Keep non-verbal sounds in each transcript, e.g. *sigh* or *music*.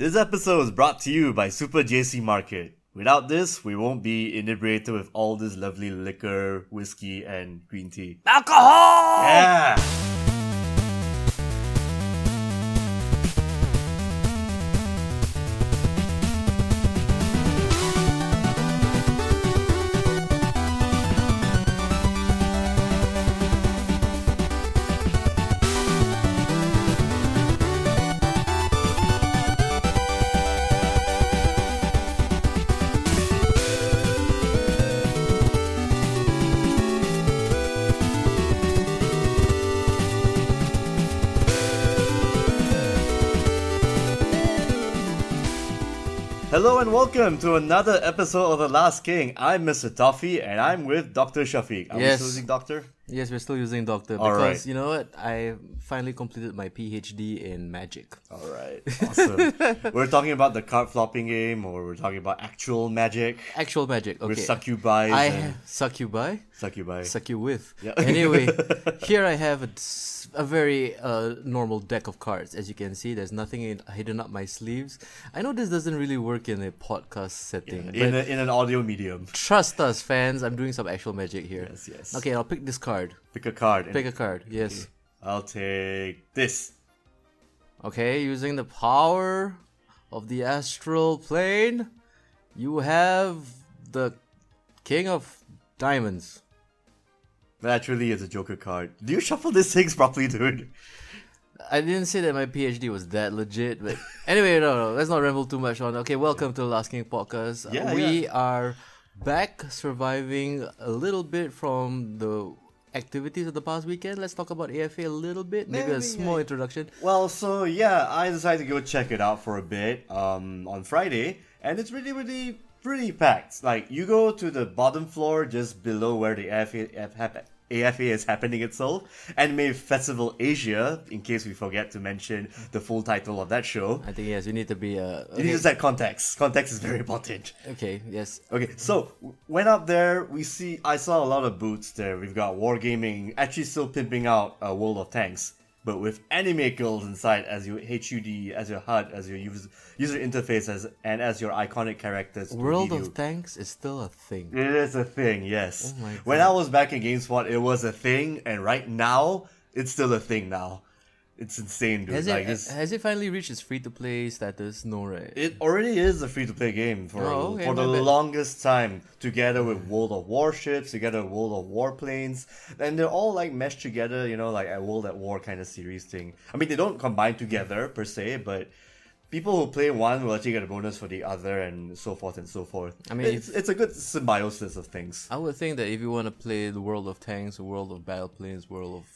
This episode is brought to you by Super JC Market. Without this, we won't be inebriated with all this lovely liquor, whiskey, and green tea. Alcohol! Yeah! Welcome to another episode of The Last King. I'm Mr. Toffee and I'm with Dr. Shafique. Are Yes. we still using Doctor? Yes, we're still using Doctor All because right. you know what? I finally completed my PhD in magic. Alright, awesome. *laughs* we're talking about the card flopping game or we're talking about actual magic Actual magic. Okay. with succubi I and suck you by, suck you with. Yeah. *laughs* Anyway, *laughs* here I have a very uh, normal deck of cards. As you can see, there's nothing in, hidden up my sleeves. I know this doesn't really work in a podcast setting, in, a, in an audio medium. trust us, fans. I'm doing some actual magic here. Yes, yes. Okay, I'll pick this card. Pick a card. Pick a card. Yes. I'll take this. Okay, using the power of the astral plane, you have the King of Diamonds. Naturally, it's a Joker card. Do you shuffle these things properly, dude? I didn't say that my PhD was that legit, but anyway, no, no, let's not ramble too much on. Okay, welcome to the Last King podcast. Yeah, we yeah. are back surviving a little bit from the activities of the past weekend. Let's talk about AFA a little bit, maybe, Maybe, a small yeah. introduction. Well, so yeah, I decided to go check it out for a bit um, on Friday, and it's really, really pretty packed. Like, you go to the bottom floor just below where the AFA, AFA is happening itself, Anime Festival Asia, in case we forget to mention the full title of that show. I think yes, we need to be uh, You okay. need to set context. Context is very important. okay, yes. Okay, so went up there. We see. I saw a lot of booths there. We've got Wargaming actually still pimping out uh, World of Tanks, but with anime girls inside as your HUD, as your HUD, as your user, user interface, as and as your iconic characters. World of. Tanks is still a thing. It is a thing, yes. Oh when I was back in GameSpot, it was a thing, and right now, it's still a thing. Now, it's insane, dude. Has like it this. has it finally reached its free to play status? No, right? It already is a free to play game for Oh, okay, for the bad. longest time, together with World of Warships, together with World of Warplanes, and they're all like meshed together, you know, like a World at War kind of series thing. I mean, they don't combine together per se, but people who play one will actually get a bonus for the other, and so forth and so forth. I mean, it's, it's a good symbiosis of things. I would think that if you want to play the World of Tanks, the World of Battle Planes, World of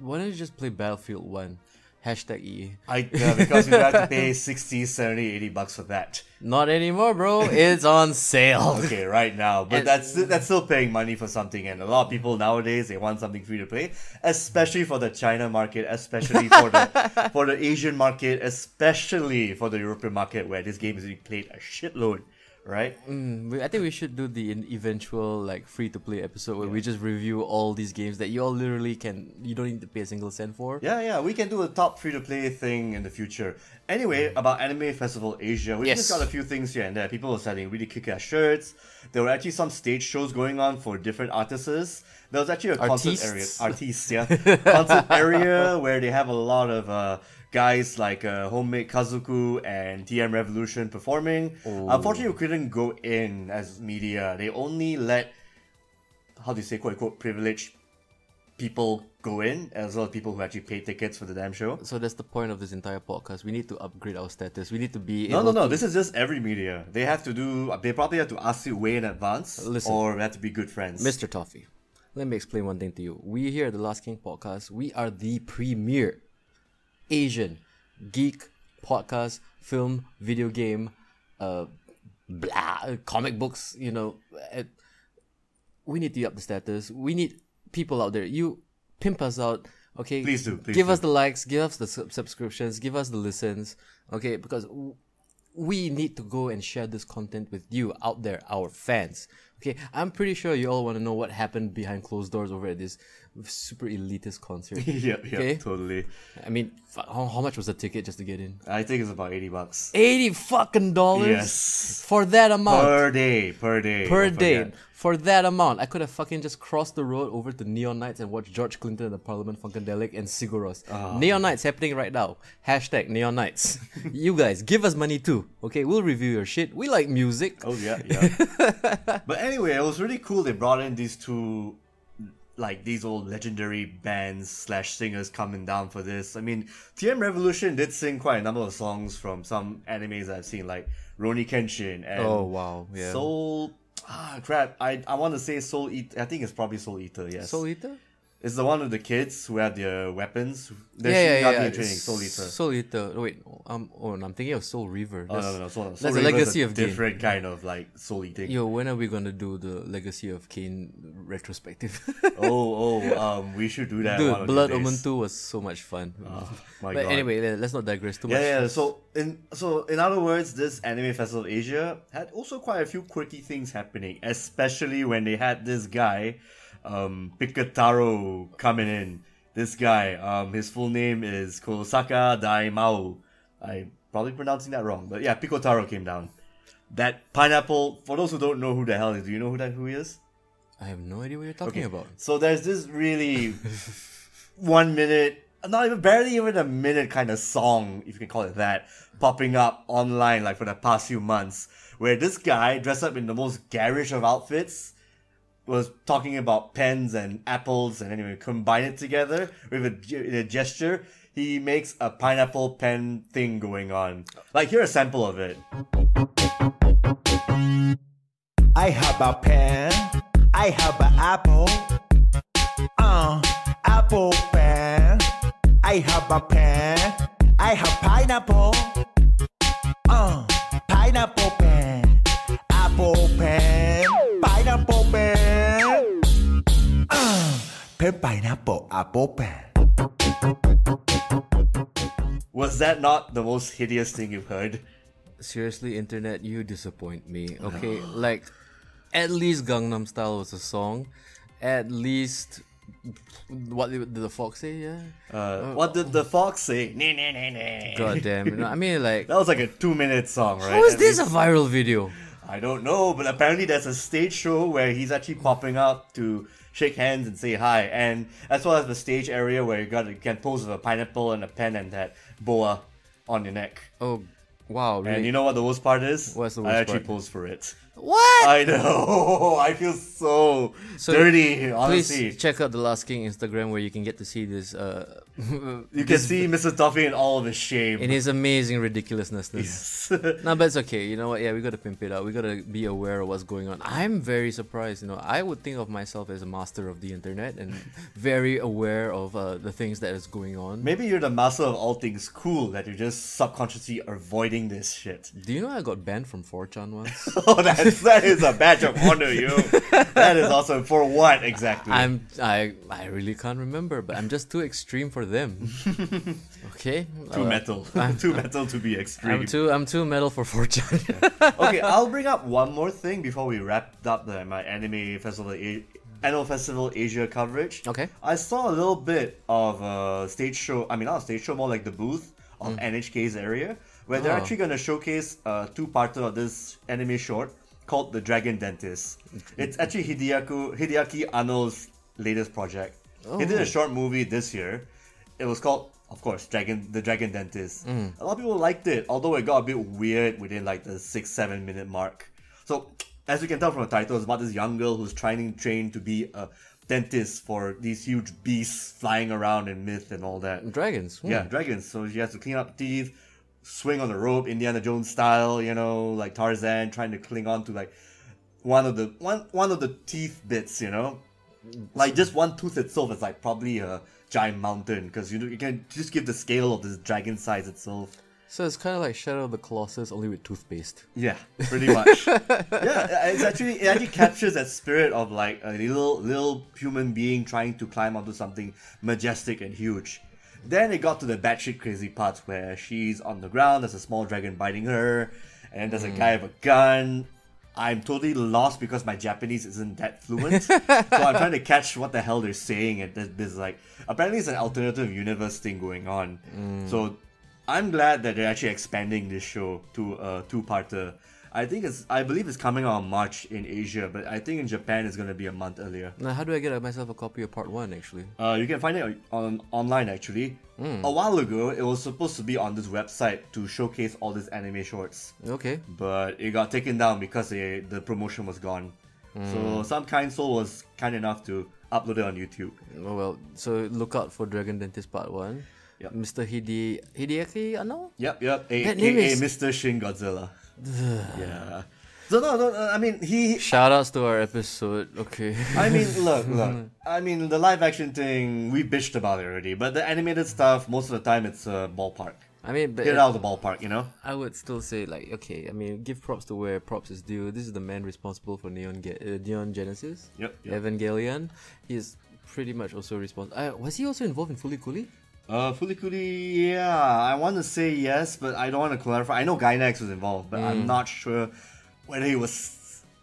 why don't you just play Battlefield One? Hashtag E. I because you have to pay *laughs* 60, 70, 80 bucks for that. Not anymore, bro. It's on sale. *laughs* Okay, right now, but And- that's that's still paying money for something, and a lot of people nowadays they want something free to play, especially for the China market, especially for the *laughs* for the Asian market, especially for the European market where this game is being played a shitload, right? Mm, we- I think we should do the eventual like free to play episode where we just review all these games that you all literally can. You don't need to pay a single cent for. Yeah, yeah, we can do a top free to play thing in the future. Anyway, about Anime Festival Asia, we Yes. just got a few things here and there. People were selling really kick ass shirts. There were actually some stage shows going on for different artists. There was actually a concert area, Artistes? artists, yeah, concert area *laughs* where they have a lot of uh, guys like uh, Home Made Kazoku and TM Revolution performing. Unfortunately, we couldn't go in as media. They only let how do you say quote unquote privileged people go in as well as people who actually pay tickets for the damn show. So that's the point of this entire podcast. We need to upgrade our status. We need to be No, no, no. to- This is just every media. They have to do. They probably have to ask you way in advance, Listen. or we have to be good friends. Mr. Toffee, let me explain one thing to you. We here at the Last King podcast, we are the premier Asian geek podcast, film, video game, uh, blah, comic books. You know, uh, we need to up the status. We need people out there. You pimp us out, okay? Please do, please give do. us the likes, give us the sub- subscriptions, give us the listens, okay? Because w- we need to go and share this content with you out there, our fans. Okay, I'm pretty sure you all want to know what happened behind closed doors over at this super elitist concert. *laughs* yeah, Okay. totally. I mean, how, how much was the ticket just to get in? I think it's about eighty bucks. Eighty fucking dollars. Yes. For that amount. Per day, per day. per don't day for that amount. I could have fucking just crossed the road over to Neon Nights and watched George Clinton and the Parliament Funkadelic and Sigur Rós. Ah. Neon Nights happening right now. Hashtag Neon Nights. *laughs* you guys, give us money too. Okay, we'll review your shit. We like music. Oh yeah, yeah. *laughs* but anyway, it was really cool. They brought in these two, like these old legendary bands slash singers coming down for this. I mean, TM Revolution did sing quite a number of songs from some animes I've seen, like Rurouni Kenshin and Oh, wow, yeah. Soul. Ah, crap! I I want to say Soul Eater. I think it's probably Soul Eater. Yes, Soul Eater? It's the one with the kids who have their weapons. They're yeah, yeah, yeah. in training. Soul Eater. Soul Eater. Oh, wait, um, oh, no, I'm thinking of Soul Reaver. Oh That's- no no no! Soul, Soul that's a legacy of Kain. different kind of like soul eating. Yo, when are we gonna do the Legacy of Kain retrospective? Oh oh, *laughs* um, we should do that. Dude, of Blood Omen 2 was so much fun. my *laughs* but God. anyway, let's not digress too Yeah, much. yeah. So in so in other words, this Anime Festival of Asia had also quite a few quirky things happening, especially when they had this guy, um, Pikotaro coming in. This guy, um, his full name is Kosaka Daimao. I'm probably pronouncing that wrong, but yeah, Pikotaro came down. That pineapple. For those who don't know who the hell is, do you know who that who he is? I have no idea what you're talking about. So there's this really *laughs* one minute, not even barely even a minute kind of song, if you can call it that, popping up online like for the past few months, where this guy dressed up in the most garish of outfits was talking about pens and apples and anyway combine it together with a, a gesture he makes a pineapple pen thing going on like here's a sample of it I have a pen. I have an apple. Uh, apple pen. I have a pen. I have pineapple. Uh, pineapple pen. Apple pen. Pen pineapple apple pen. was that not the most hideous thing you've heard Seriously, internet, you disappoint me. Okay, like at least Gangnam Style was a song. At least what did the fox say? Yeah. uh, what did the fox say Nah, nah, nah, nah. God damn. You know, I mean, like, That was like a two minute song, right? how is At this a viral video? I don't know, but apparently there's a stage show where he's actually popping up to shake hands and say hi, and as well as the stage area where you got you can pose with a pineapple and a pen and that boa on your neck. Oh, wow. Really? And you know what the worst part is? What's the I worst actually part? posed for it. What? I know. *laughs* I feel so, So, dirty. Honestly, Please check out the Last King Instagram where you can get to see this. Uh, *laughs* you can see Mr. Toffee in all of his shame. in his amazing ridiculousness. *laughs* No, but it's okay. You know what? Yeah, we gotta pimp it out. We gotta be aware of what's going on. I'm very surprised. You know, I would think of myself as a master of the internet and very aware of uh, the things that is going on. Maybe you're the master of all things cool that you're just subconsciously avoiding this shit. Do you know I got banned from 4chan once? Oh, that's that is a badge of honor, you. *laughs* That is awesome. For what exactly? I'm I I really can't remember, but I'm just too extreme for them. *laughs* okay, too Uh, metal. *laughs* too metal to be extreme. I'm too I'm too metal for 4chan. okay, I'll bring up one more thing before we wrap up the, my anime festival A- annual festival Asia coverage. Okay. I saw a little bit of a stage show. I mean, not a stage show, more like the booth of NHK's area, where they're Oh. actually going to showcase a two-parter of this anime short called The Dragon Dentist. It's actually Hideaki Hideaki Anno's latest project. He did a short movie this year. It was called, of course, Dragon the Dragon Dentist. A lot of people liked it, although it got a bit weird within like the six seven minute mark. So, as you can tell from the title, it's about this young girl who's trying to train to be a dentist for these huge beasts flying around in myth and all that. Dragons. hmm. Yeah, dragons. So she has to clean up teeth, swing on the rope, Indiana Jones style, you know, like Tarzan trying to cling on to like one of the one one of the teeth bits, you know. Like just one tooth itself is like probably a giant mountain because you know you can just give the scale of this dragon size itself. So it's kind of like Shadow of the Colossus, only with toothpaste. Yeah, pretty much. *laughs* yeah, it's actually it actually captures that spirit of like a little little human being trying to climb onto something majestic and huge. Then it got to the batshit crazy parts where she's on the ground, there's a small dragon biting her, and there's a hmm. guy with a gun. I'm totally lost because my Japanese isn't that fluent. so I'm *laughs* trying to catch what the hell they're saying. And there's, there's like apparently it's an alternative universe thing going on. Hmm. So I'm glad that they're actually expanding this show to a two-parter. I think it's I believe it's coming out in March in Asia, but I think in Japan it's gonna be a month earlier. Now, how do I get myself a copy of part one? Actually, Uh, you can find it on online actually. Hmm. A while ago, it was supposed to be on this website to showcase all these anime shorts, okay. but it got taken down because they, the promotion was gone. Hmm. So some kind soul was kind enough to upload it on YouTube. Oh, well, so look out for Dragon Dentist Part One. Yep. Mr. Hide Hideaki Anno. Yep, yep. A- That name AKA is- Mr. Shin Godzilla. Yeah. So no, no. uh, I mean, he. Shout outs to our episode. Okay. I mean, look, *laughs* look. I mean, the live action thing we bitched about it already, but the animated stuff, most of the time, it's a ballpark. I mean, but Get it out of the ballpark, you know. I would still say like okay. I mean, give props to where props is due. This is the man responsible for Neon Ge- uh, Neon Genesis. Yep, yep. Evangelion. He's pretty much also responsible. Uh, was he also involved in Fooly Cooly? Uh, Fooly Cooly, yeah, I want to say yes, but I don't want to clarify. I know Gainax was involved, but Hmm. I'm not sure whether he was.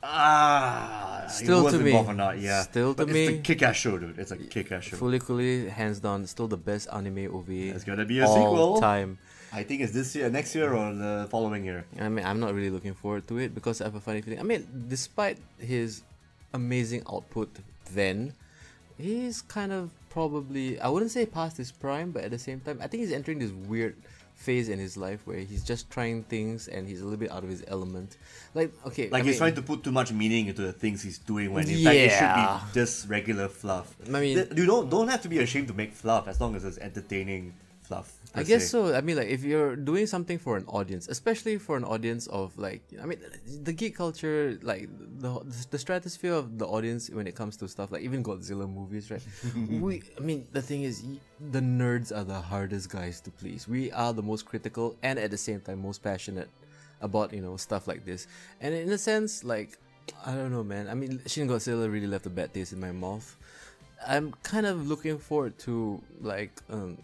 Ah, Still he was to me. or not. Yeah, Still to but me. it's a kick-ass show, dude. It's a kick-ass show. Fooly Cooly, hands down, still the best anime OVA. There's gonna be a all sequel. time. I think it's this year, next year, or the following year. I mean, I'm not really looking forward to it because I have a funny feeling. I mean, despite his amazing output then, he's kind of probably, I wouldn't say past his prime, but at the same time, I think he's entering this weird phase in his life where he's just trying things and he's a little bit out of his element. Like, okay. Like I he's mean, trying to put too much meaning into the things he's doing when in fact it should be just regular fluff. I mean- you don't don't have to be ashamed to make fluff as long as it's entertaining fluff. I guess se. so. I mean, like if you're doing something for an audience, especially for an audience of like, I mean, the geek culture, like the the stratosphere of the audience when it comes to stuff like even Godzilla movies, right? *laughs* we, I mean, the thing is, the nerds are the hardest guys to please. We are the most critical and at the same time most passionate about you know stuff like this. And in a sense, like I don't know, man. I mean, Shin Godzilla really left a bad taste in my mouth. I'm kind of looking forward to like um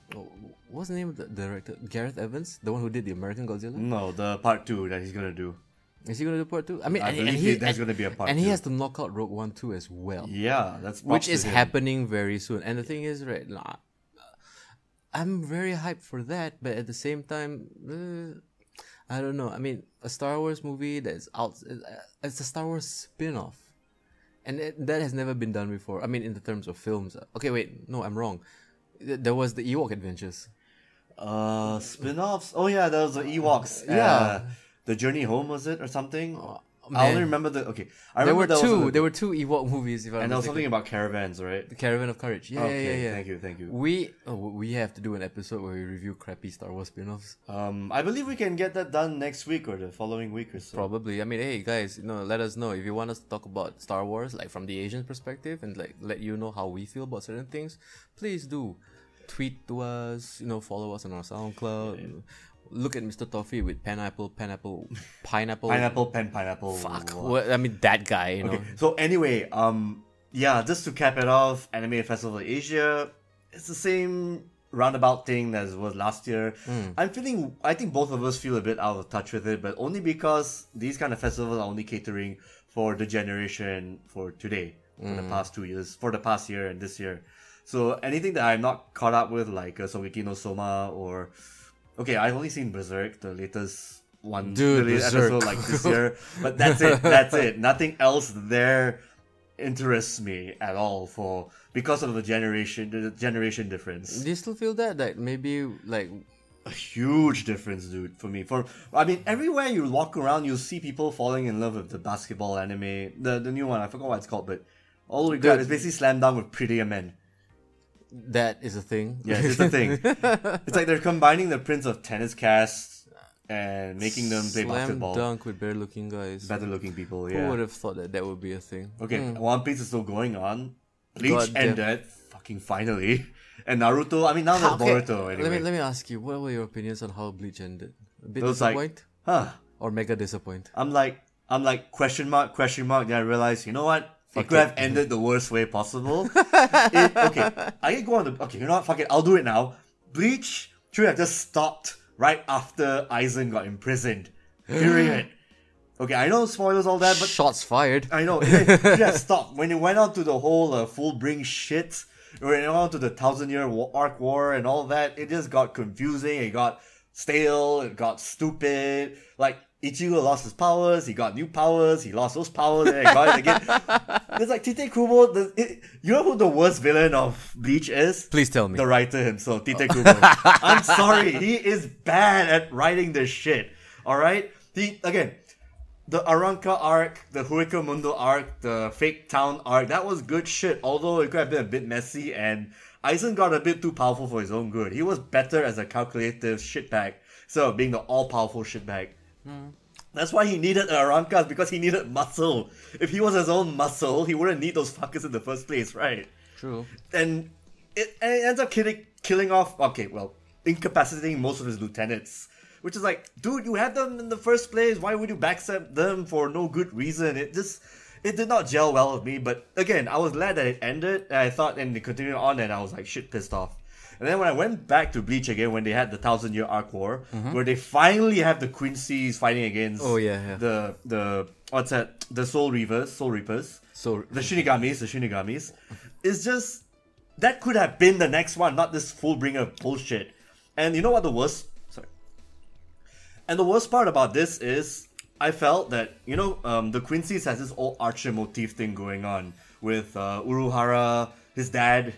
what's the name of the director Gareth Evans, the one who did the American Godzilla. no, the part two that he's gonna do. Is he gonna do part two? I mean, I and, believe and he, there's and- gonna be a part and he has to knock out Rogue One too as well, Yeah, that's which is him. happening very soon. And the thing is, right, nah, I'm very hyped for that, but at the same time, uh, I don't know. I mean, a Star Wars movie that's out, it's a Star Wars spin-off. And it, that has never been done before. I mean, in the terms of films. Okay, wait, no, I'm wrong. There was the Ewok Adventures. Uh, spin-offs. Oh yeah, there was the Ewoks. Yeah. Uh, the Journey Home was it or something? I only remember the. Okay, I There were there two. There were two Ewok movies. If I'm and there was something about caravans, right? The Caravan of Courage. Yeah, okay, yeah, yeah, yeah. thank you, thank you. We oh, we have to do an episode where we review crappy Star Wars spin-offs. Um, I believe we can get that done next week or the following week or so. Probably. I mean, hey guys, you know, let us know if you want us to talk about Star Wars, like from the Asian perspective, and like let you know how we feel about certain things. Please do tweet to us. You know, follow us on our SoundCloud. Look at Mr. Toffee with pineapple, pineapple, *laughs* pineapple. Pineapple, pen, pineapple. Fuck. what? I mean, that guy. You know. Okay, so anyway, um, yeah, just to cap it off, Anime Festival Asia, it's the same roundabout thing as was last year. I'm feeling, I think both of us feel a bit out of touch with it, but only because these kind of festivals are only catering for the generation for today, for the past two years, for the past year and this year. So anything that I'm not caught up with, like uh, Shokugeki no Soma or, okay, I've only seen Berserk, the latest one, Dude, the latest episode like this year, but that's it. *laughs* That's it. Nothing else there interests me at all for because of the generation, the generation difference. Do you still feel that? That maybe like A huge difference, dude, for me. For I mean, everywhere you walk around, you'll see people falling in love with the basketball anime, the the new one. I forgot what it's called, but all we got is basically slam dunk with prettier men. That is a thing. Yeah, it's a thing. *laughs* it's like they're combining the Prince of Tennis cast and making them play Slam basketball. dunk with better looking guys. Better looking people, Yeah. Who would have thought that that would be a thing? Okay, hmm. One Piece is still going on. Bleach ended, fucking finally. *laughs* And Naruto, I mean now there's Okay, Boruto anyway. Let me let me ask you, what were your opinions on how Bleach ended? A bit It was like- huh. or mega disappoint? I'm like I'm like question mark, question mark, then I realize, you know what? Fuck it could it. have ended the worst way possible. *laughs* It- okay, I can go on the okay, you know what, fuck it, I'll do it now. Bleach should have just stopped right after Aizen got imprisoned. Period. *gasps* Okay, I know spoilers all that, but Shots fired. I know. It, yeah, *laughs* stop. When it went on to the whole uh, full bring shit, when it went on to the thousand year war, arc war and all that, it just got confusing. It got stale. It got stupid. Like Ichigo lost his powers. He got new powers. He lost those powers. And he got it again. *laughs* It's like Tite Kubo. The, it, you know who the worst villain of Bleach is? Please tell me. The writer himself, oh. Tite Kubo. *laughs* I'm sorry, he is bad at writing this shit. All right, he again, the Arrancar arc, the Hueco Mundo arc, the Fake Town arc. That was good shit. Although it could have been a bit messy, and Aizen got a bit too powerful for his own good. He was better as a calculative shitbag, of being the all-powerful shitbag. That's why he needed Arrancars because he needed muscle. If he was his own muscle, he wouldn't need those fuckers in the first place, right? True. and it, and it ends up killing killing off okay well incapacitating most of his lieutenants which is like dude you had them in the first place why would you backstab them for no good reason it just it did not gel well with me but again i was glad that it ended and i thought and it continued on and i was like shit pissed off and then when i went back to bleach again when they had the thousand year arc war where they finally have the quincy's fighting against Oh, yeah, yeah. the the what's that the soul reavers soul reapers So the Shinigamis, the Shinigamis, is just that could have been the next one, not this full bringer bullshit. And you know what the worst? Sorry. And the worst part about this is, I felt that you know um, the Quincy's has this old Archer motif thing going on with uh, Uruhara, his dad,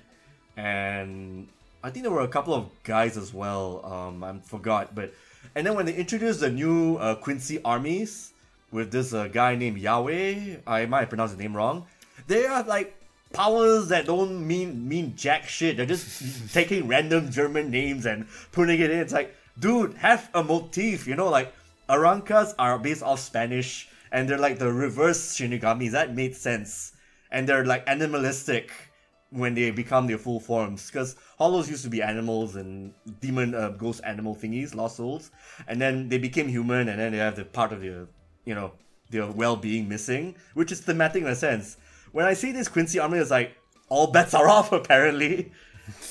and I think there were a couple of guys as well. Um, I forgot, but and then when they introduced the new uh, Quincy armies with this uh, guy named Yahweh, I might have pronounced the name wrong. They are like powers that don't mean mean jack shit. They're just *laughs* taking random German names and putting it in. It's like, dude, have a motif. You know, like Arrancars are based off Spanish, and they're like the reverse Shinigamis. That made sense, and they're like animalistic when they become their full forms. Because Hollows used to be animals and demon uh, ghost animal thingies, lost souls, and then they became human, and then they have the part of their, you know, their well-being missing, which is thematic in a sense. When I see this Quincy army, it's like all bets are *laughs* off. Apparently,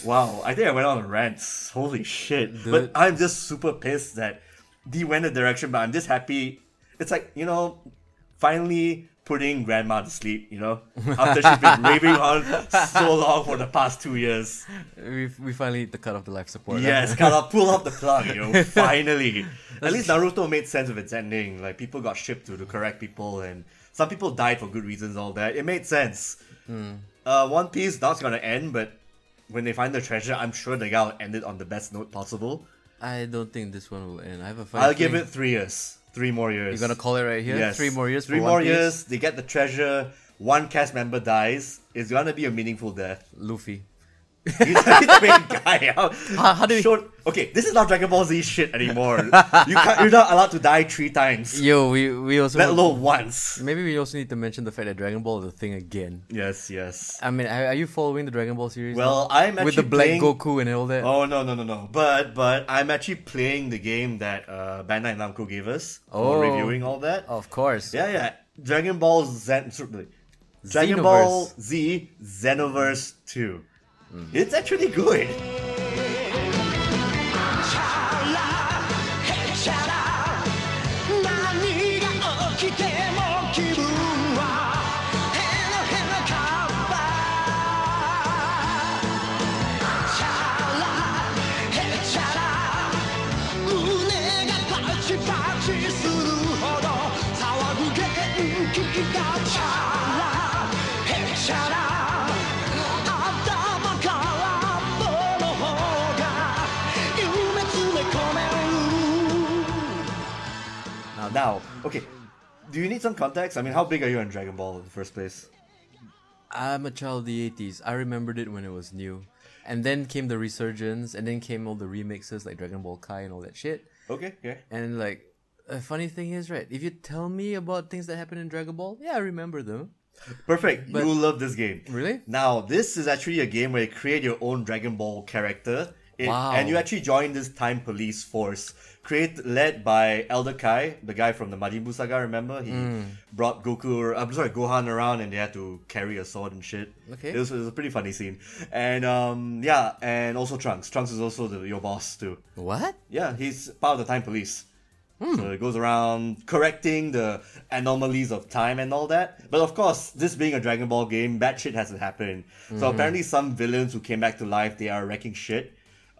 wow. I think I went on a rant. Holy shit! But I'm just super pissed that D went a direction, but I'm just happy. It's like you know, finally putting grandma to sleep. You know, after she's been *laughs* raving on so long for the past two years. we, we finally hit the cut off the life support. Yes, *laughs* gotta pull up the plug, you *laughs* know, finally. At least Naruto made sense of its ending. Like, people got shipped to the correct people, and some people died for good reasons, all that. It made sense. Uh, One Piece, that's gonna end, but when they find the treasure, I'm sure the guy will end it on the best note possible. I don't think this one will end. I have a I'll give it three years. Three more years. You're gonna call it right here? Yes. Three more years Three more One Piece? years. They get the treasure. One cast member dies. It's gonna be a meaningful death. Luffy. He's, he's the main guy. How, How- how do we- Short- Okay, this is not Dragon Ball Z shit anymore. *laughs* you can't, you're not allowed to die three times, Yo, we we also let alone once. maybe we also need to mention the fact that Dragon Ball is a thing again. Yes, yes. I mean, are, are you following the Dragon Ball series? Well, now? I'm with the Black playing- Goku and all that. Oh no no no no! But but I'm actually playing the game that uh, Bandai Namco gave us Oh. for reviewing all that. Of course. Yeah yeah. Dragon Ball Zen. Dragon Ball Z Xenoverse Two. It's actually good. Now okay. Do you need some context? I mean, how big are you on Dragon Ball in the first place? I'm a child of the 80s. I remembered it when it was new. And then came the resurgence, and then came all the remixes like Dragon Ball Kai and all that shit. Okay, yeah. And like, a funny thing is, right, if you tell me about things that happen in Dragon Ball, yeah, I remember them. Perfect. But- you will love this game. Really? Now, this is actually a game where you create your own Dragon Ball character. It- Wow. And you actually join this time police force, create led by Elder Kai, the guy from the Majin Buu saga. Remember, he Hmm. brought Goku. I'm sorry, Gohan around, and they had to carry a sword and shit. Okay. it was, it was a pretty funny scene. And um, yeah, and also Trunks. Trunks is also the, your boss too. What? Yeah, he's part of the time police. So it goes around correcting the anomalies of time and all that. But of course, this being a Dragon Ball game, bad shit has to happen. So apparently, some villains who came back to life, they are wrecking shit.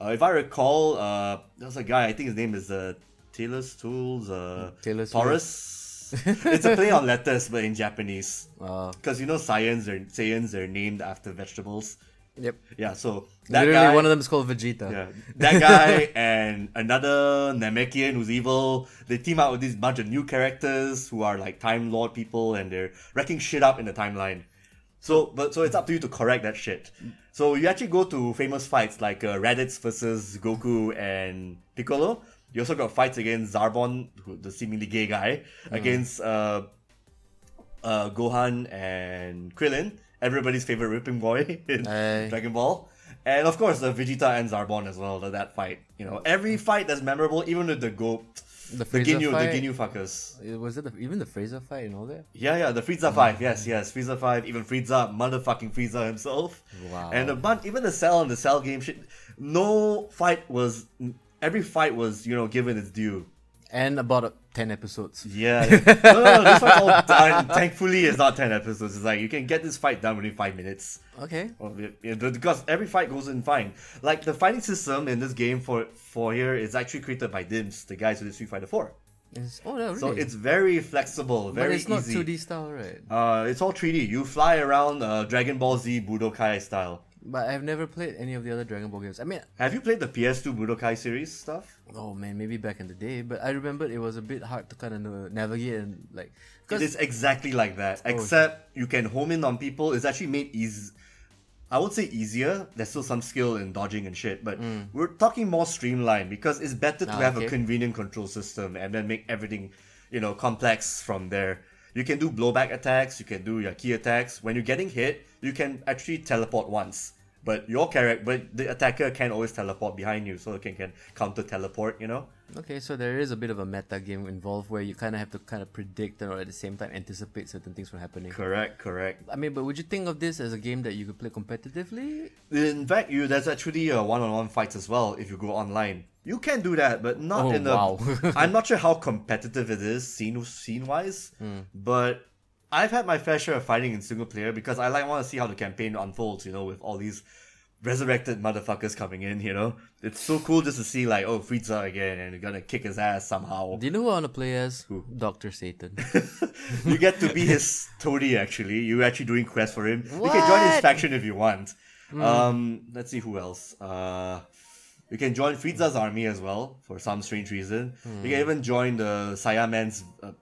Uh, if I recall, uh, there's a guy. I think his name is uh, Taylor's Tools. Uh, Taylor Taurus. *laughs* it's a play on letters, but in Japanese. Uh, Because you know, Saiyans are Saiyans are named after vegetables. yep. Yeah, so that Literally, guy, one of them is called Vegeta. yeah, that guy *laughs* and another Namekian who's evil. They team up with these bunch of new characters who are like Time Lord people, and they're wrecking shit up in the timeline. So, but so it's up to you to correct that shit. So you actually go to famous fights like uh, Raditz versus Goku and Piccolo. You also got fights against Zarbon, who, the seemingly gay guy, against uh, uh, Gohan and Krillin, everybody's favorite ripping boy *laughs* in Aye. Dragon Ball. And of course, uh, Vegeta and Zarbon as well. That, that fight, you know, every fight that's memorable, even with the go, The the Ginyu, fight. the Ginyu fuckers. Uh, Was it the, even the Frieza fight and all that? Yeah, yeah, the Frieza five, yes, yes, Frieza five, even Frieza, motherfucking Frieza himself. Wow. And a bunch, even the Cell and the Cell game shit. No fight was, every fight was, you know, given its due. And about ten episodes. Yeah. *laughs* no, no, no, this one's all done. Thankfully, it's not 10 episodes. It's like you can get this fight done within 5 minutes. Okay. Well, yeah, yeah, the- Because every fight goes in fine. Like the fighting system in this game for for here is actually created by Dimps, the guys who did Street Fighter 4. It's, oh, no, really? So it's very flexible, very but it's not easy. 2D style, right? Uh, it's all 3D. You fly around uh, Dragon Ball Z Budokai style. But I've never played any of the other Dragon Ball games. I mean, Have you played the PS2 Budokai series stuff? oh man, maybe back in the day, but I remember it was a bit hard to kind of navigate and like. Cause It is exactly like that, except you can home in on people. It's actually made easy. I would say easier. There's still some skill in dodging and shit, but we're talking more streamlined because it's better to Mm. Ah, have okay. a convenient control system and then make everything, you know, complex from there. You can do blowback attacks. You can do your key attacks. When you're getting hit, you can actually teleport once. But your character, but the attacker can always teleport behind you, so it can, can counter teleport. You know. okay, so there is a bit of a meta game involved where you kind of have to kind of predict and or at the same time anticipate certain things from happening. Correct. Correct. I mean, but would you think of this as a game that you could play competitively? In fact, you there's actually a one-on-one fights as well if you go online. You can do that, but not Oh, in the. wow. *laughs* I'm not sure how *laughs* competitive it is scene scene wise, Hmm. but I've had my fair share of fighting in single player because I like want to see how the campaign unfolds. You know, with all these resurrected motherfuckers coming in. You know, it's so cool just to see like oh Frieza again and you're gonna kick his ass somehow. Do you know who I want to play as? Doctor Satan. *laughs* you get to be his toady actually. You're actually doing quests for him. What? You can join his faction if you want. Um, let's see who else. Uh, you can join Frieza's army as well for some strange reason. You can even join the Saiyaman's, uh,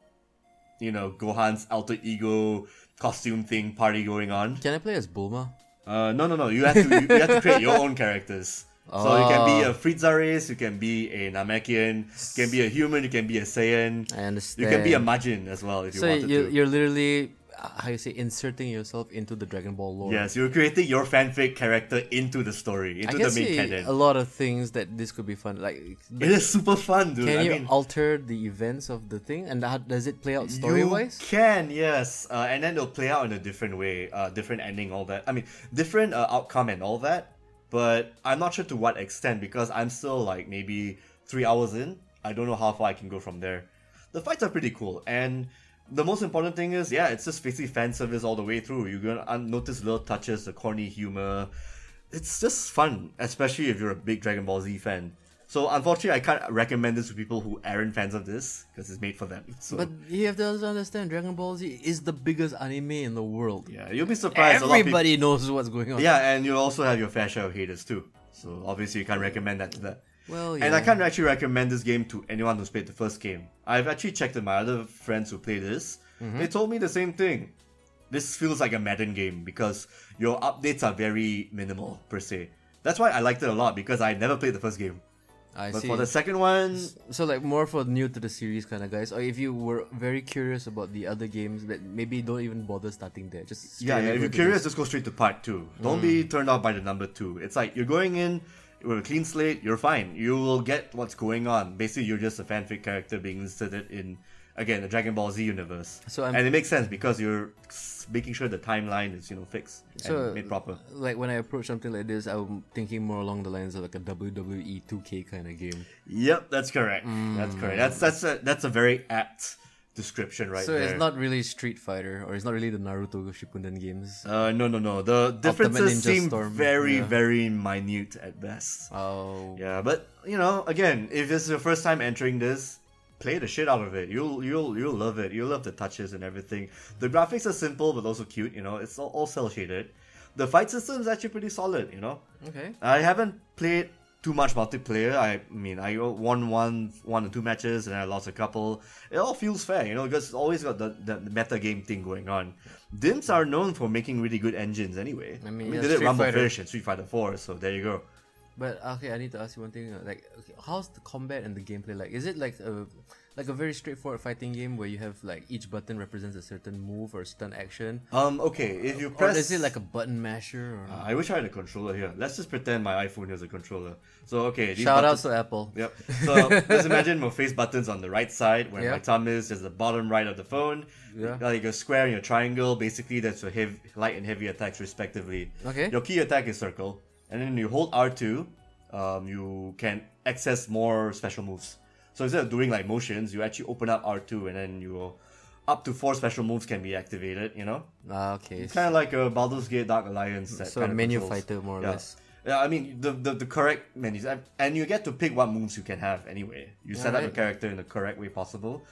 you know, Gohan's alter ego costume thing party going on. Can I play as Bulma? Uh, no, no, no. You have to you, you have to create your own characters. So you can be Oh. a Frieza race, you can be a Namekian, you can be a human, you can be a Saiyan. I understand. You can be a Majin as well if you So wanted you, to. you're literally, how you say, inserting yourself into the Dragon Ball lore. Yes, you're creating your fanfic character into the story, into the main canon. a lot of things that this could be fun. Like, It is super fun, dude. can I you mean, alter the events of the thing, and how does it play out story wise? can, yes, uh, and then it'll play out in a different way, uh, different ending, all that. I mean, different uh, outcome and all that. But I'm not sure to what extent because I'm still like maybe three hours in. I don't know how far I can go from there. The fights are pretty cool, and the most important thing is, yeah, it's just basically fan service all the way through. You're gonna notice little touches, the corny humor. It's just fun, especially if you're a big Dragon Ball Z fan. So unfortunately, I can't recommend this to people who aren't fans of this because it's made for them. So But you have to understand, Dragon Ball Z is the biggest anime in the world. yeah, you'll be surprised. a lot of people- Everybody knows what's going on. Yeah, and you'll also have your fair share of haters too. So obviously you can't recommend that to that. Well, And I can't actually recommend this game to anyone who's played the first game. I've actually checked with my other friends who play this. Mm-hmm. They told me the same thing. This feels like a Madden game because your updates are very minimal per se. That's why I liked it a lot because I never played the first game. I But see. for the second one, So like more for new to the series kind of guys, or if you were very curious about the other games, that maybe don't even bother starting there. Just yeah, yeah, if you're curious, this. just go straight to part two. Don't be turned off by the number two. It's like you're going in with a clean slate, you're fine. You will get what's going on. Basically, you're just a fanfic character being inserted in again the Dragon Ball Z universe. So I'm- and it makes sense because you're making sure the timeline is you know fixed So and made proper. like when I approach something like this, I'm thinking more along the lines of like a WWE 2K kind of game. Yep, that's correct. That's correct. Mm. That's that's a that's a very apt description right so there. it's not really Street Fighter, or it's not really the Naruto Shippuden games. Uh, no, no, no. The differences seem Storm, very, yeah. very minute at best. Oh, Yeah, but you know, again, if this is your first time entering this, play the shit out of it. You'll you'll you'll love it. You'll love the touches and everything. The graphics are simple but also cute. You know, it's all, all cell shaded. The fight system is actually pretty solid. You know, okay. I haven't played too much multiplayer. I mean, I won one one or two matches and I lost a couple. It all feels fair, you know, because it's always got the, the meta game thing going on. Dimps are known for making really good engines anyway. I mean, yeah, they did Street Rumble Fighter. Fish and Street Fighter 4, so there you go. But okay, I need to ask you one thing. uh, Like, okay, how's the combat and the gameplay like? Is it like a like a very straightforward fighting game where you have like each button represents a certain move or stun action, Um, okay, if you or press. is it like a button masher? Or... Uh, I wish I had a controller here. Let's just pretend my iPhone has a controller. So okay, these Shout buttons- out to Apple. Yep. So *laughs* let's imagine my face buttons on the right side where my thumb is, is the bottom right of the phone. Yeah. Like your square and your triangle, basically that's your heavy, light and heavy attacks respectively. Okay. Your key attack is circle, and then you hold R2, um, you can access more special moves. So instead of doing like motions, you actually open up R2 and then you will up to four special moves can be activated, you know? Ah, okay. It's kind of like a Baldur's Gate Dark Alliance. That So kind menu controls. fighter, more or yeah. less. Yeah, I mean the, the the correct menus, and- you get to pick what moves you can have anyway. You set up your character in the correct way possible.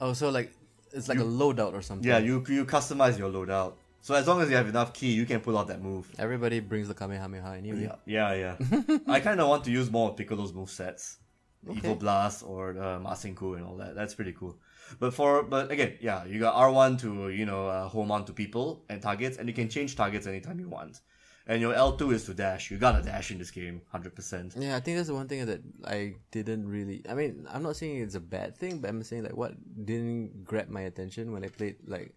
Oh, so like it's like a loadout or something. Yeah, you you customize your loadout. So as long as you have enough key, you can pull out that move. Everybody brings the Kamehameha anyway. Yeah, yeah, yeah. *laughs* I kind of want to use more of Piccolo's move sets, Evil Okay. Blast or uh, Masenko and all that. That's pretty cool. But for but again, yeah, you got R one to you know uh, home on to people and targets, and you can change targets anytime you want. And your L two is to dash. You gotta dash in this game, hundred percent. Yeah, I think that's the one thing that I didn't really. I mean, I'm not saying it's a bad thing, but I'm saying like what didn't grab my attention when I played like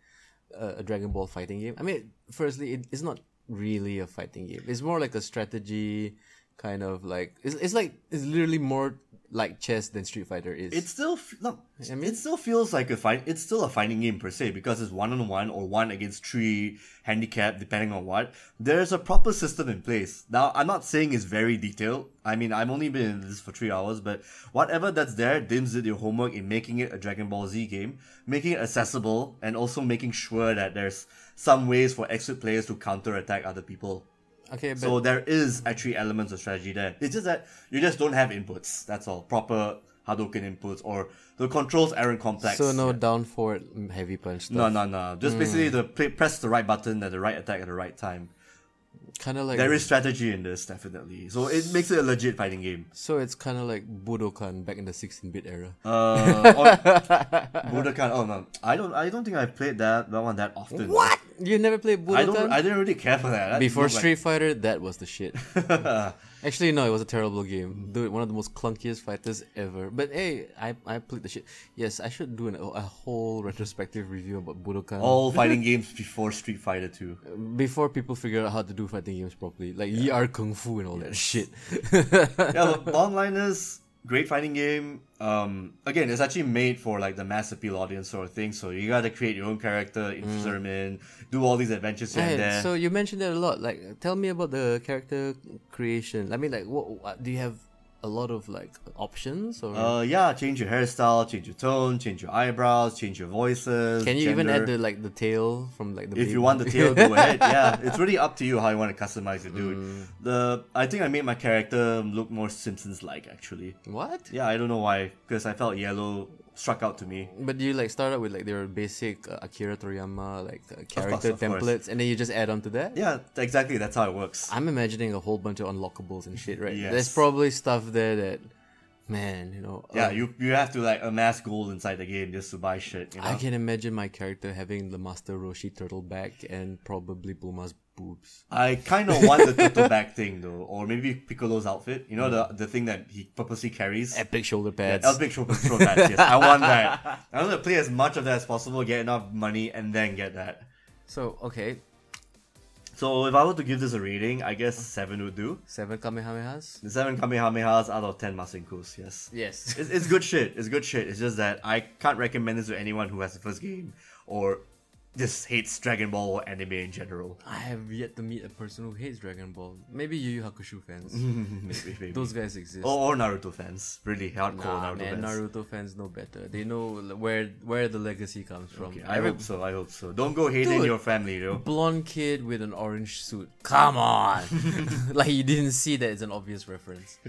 a, a Dragon Ball fighting game. I mean, firstly, it, it's not really a fighting game. It's more like a strategy kind of like it's, it's like it's literally more like chess than Street Fighter is. It still f- no, I mean- it still feels like a fight. It's still a fighting game per se because it's one on one or one against three handicap, depending on what. There's a proper system in place. Now, I'm not saying it's very detailed. I mean, I've only been in this for three hours, but whatever that's there, Dimps did your homework in making it a Dragon Ball Z game, making it accessible, and also making sure that there's some ways for expert players to counter attack other people. Okay, but So there is actually elements of strategy there. It's just that you just don't have inputs. That's all. Proper Hadouken inputs or the controls aren't complex. so no yet. down forward mm, heavy punch stuff. No, no, no. Just basically Hmm. the play, press the right button at the right attack at the right time. Kind of like There is strategy in this, definitely. So it makes it a legit fighting game. so it's kind of like Budokan back in the 16-bit era. Uh, or, *laughs* Budokan. Oh no, I don't. I don't think I've played that that one that often. What? You never played Budokan? I don't. I didn't really care for that. That Before looked like- Street Fighter, that was the shit. *laughs* Actually, no, it was a terrible game. Dude, one of the most clunkiest fighters ever. But hey, I, I played the shit. Yes, I should do an, a whole retrospective review about Budokan. all *laughs* fighting games before Street Fighter Two. Before people figure out how to do fighting games properly. Like Yie Ar Kung-Fu and all that shit. yeah, but *laughs* Onliners, great fighting game. Um, again, it's actually made for like the mass appeal audience sort of thing. So you gotta create your own character, infuse them in, do all these adventures here and there. so you mentioned that a lot. Like, tell me about the character creation. I mean, like, what, what do you have a lot of like options or uh, yeah, change your hairstyle, change your tone, change your eyebrows, change your voices. can you even add the like the tail from like the If baby? you want the tail, go ahead. *laughs* Yeah, it's really up to you how you want to customize it, dude. Mm. The I think I made my character look more Simpsons-like, actually. what? Yeah, I don't know why, because I felt yellow struck out to me. But do you like start out with like their basic uh, Akira Toriyama like uh, character of course. templates, and then you just add on to that? Yeah, exactly. That's how it works. I'm imagining a whole bunch of unlockables and shit, right? Yes. There's probably stuff there that, man, you know. Yeah, um, you you have to like amass gold inside the game just to buy shit. You know? I can imagine my character having the Master Roshi turtle back and probably Bulma's boobs. I kind of want the turtle back *laughs* thing though, or maybe Piccolo's outfit. You know the the thing that he purposely carries. Epic shoulder pads. Elf Big Shoulder Throw pads, Yes, I *laughs* want that. I want to play as much of that as possible, get enough money, and then get that. So okay, So if I were to give this a rating, I guess seven would do. Seven Kamehamehas. The seven Kamehamehas out of ten Masenkos, yes. Yes. It's, it's good shit. It's good shit. It's just that I can't recommend this to anyone who has the first game or just hates Dragon Ball anime in general. I have yet to meet a person who hates Dragon Ball. Maybe Yu Yu Hakusho fans. *laughs* maybe, maybe. Those guys exist. or, or Naruto fans. Really hardcore Nah, Naruto man, fans. Naruto fans know better. They know where where the legacy comes from. Okay, I Every hope so. I hope so. Don't go hating Dude. your family, though. blonde kid with an orange suit. Come on, *laughs* *laughs* like you didn't see that it's an obvious reference.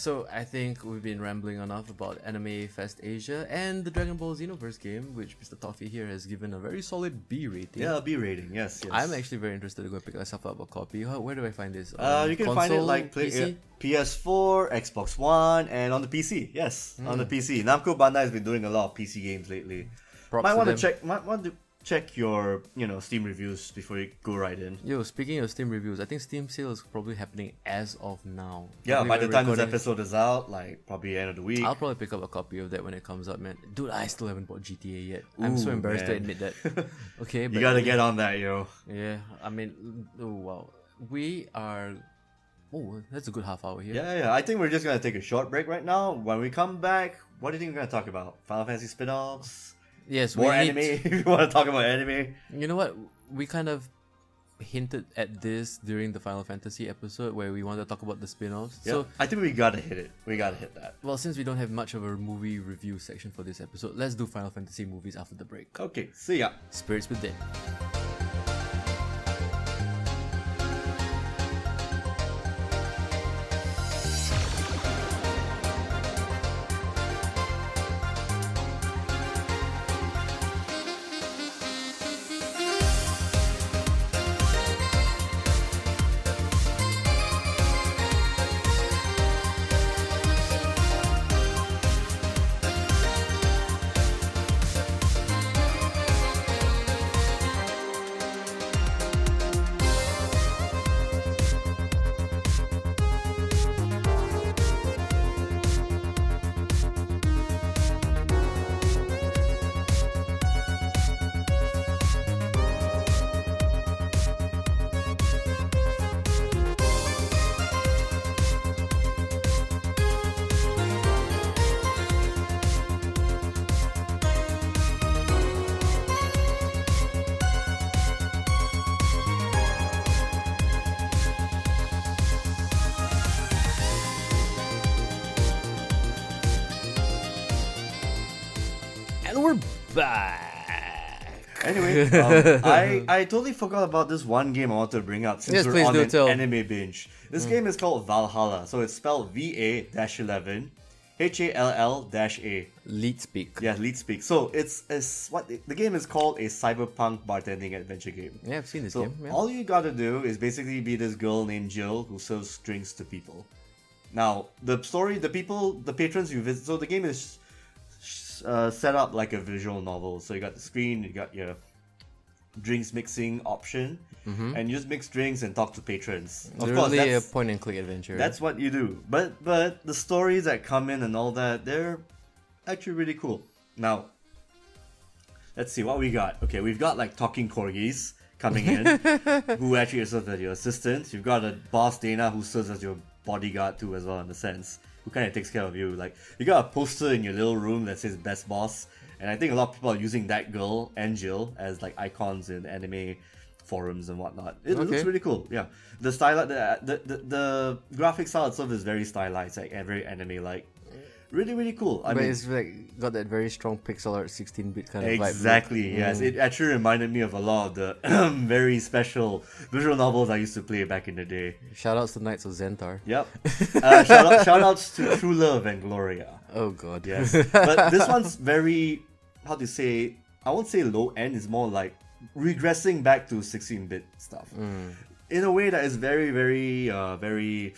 So I think we've been rambling enough about Anime Fest Asia and the Dragon Ball Xenoverse game, which Mr. Toffee here has given a very solid B rating. Yeah, B rating. Yes, yes. I'm actually very interested to go pick myself up a copy. How, where do I find this? Uh, you can find it like play, PC? uh, PS4, Xbox One, and on the PC. Yes, on the PC. Namco Bandai has been doing a lot of PC games lately. Props might to want to check. Might want to check your you know Steam reviews before you go right in. Yo, speaking of Steam reviews, I think Steam sale is probably happening as of now. Yeah, by the time this episode is out, like probably end of the week. I'll probably pick up a copy of that when it comes out, man. Dude, I still haven't bought GTA yet. I'm so Ooh, embarrassed to admit that. *laughs* Okay, but you gotta get on that, yo. Yeah, I mean, oh wow, we are. Oh, that's a good half hour here. Yeah, yeah. I think we're just gonna take a short break right now. When we come back, what do you think we're gonna talk about? Final Fantasy spin-offs? Yes, More we anime? need- *laughs* if you want to talk about anime. You know what? We kind of hinted at this during the Final Fantasy episode where we wanted to talk about the spin-offs. Yeah, So, I think we gotta hit it. We gotta hit that. well, since we don't have much of a movie review section for this episode, let's do Final Fantasy movies after the break. Okay, see ya. Spirits Within. And back. Anyway, *laughs* um, I I totally forgot about this one game I wanted to bring up since Yes, we're please on do an tell. anime binge. This game is called Valhalla, so it's spelled V A dash eleven, H A L L dash A. Leet speak. Yeah, leet speak. So it's it's what the game is called a cyberpunk bartending adventure game. Yeah, I've seen this So game. Yeah. all you gotta do is basically be this girl named Jill who serves drinks to people. Now the story, the people, the patrons you visit. So the game is uh, set up like a visual novel. So you got the screen, you got your drinks mixing option, and you just mix drinks and talk to patrons. Of course, Literally a point and click adventure. that's what you do. But but the stories that come in and all that, they're actually really cool. Now, let's see what we got. Okay, we've got like talking corgis coming in, *laughs* who actually serves as your assistant. You've got a boss Dana who serves as your bodyguard too, as well in a sense, who kind of takes care of you. Like you got a poster in your little room that says "Best Boss," and I think a lot of people are using that girl and Jill as like icons in anime forums and whatnot. It looks really cool. Yeah, the style, the the, the the graphic style itself is very stylized, like and very anime like. Really, really cool. I but mean, it's like got that very strong pixel art 16-bit kind of vibe. Exactly, yes. It actually reminded me of a lot of the *clears throat* very special visual novels I used to play back in the day. Shout outs to Knights of Xentar. Yep. *laughs* Uh, shout, out, shout outs to True Love and Gloria. Oh god. Yes. *laughs* But this one's very, how to say, I won't say low end, it's more like regressing back to 16 bit stuff. In a way that is very, very, uh, very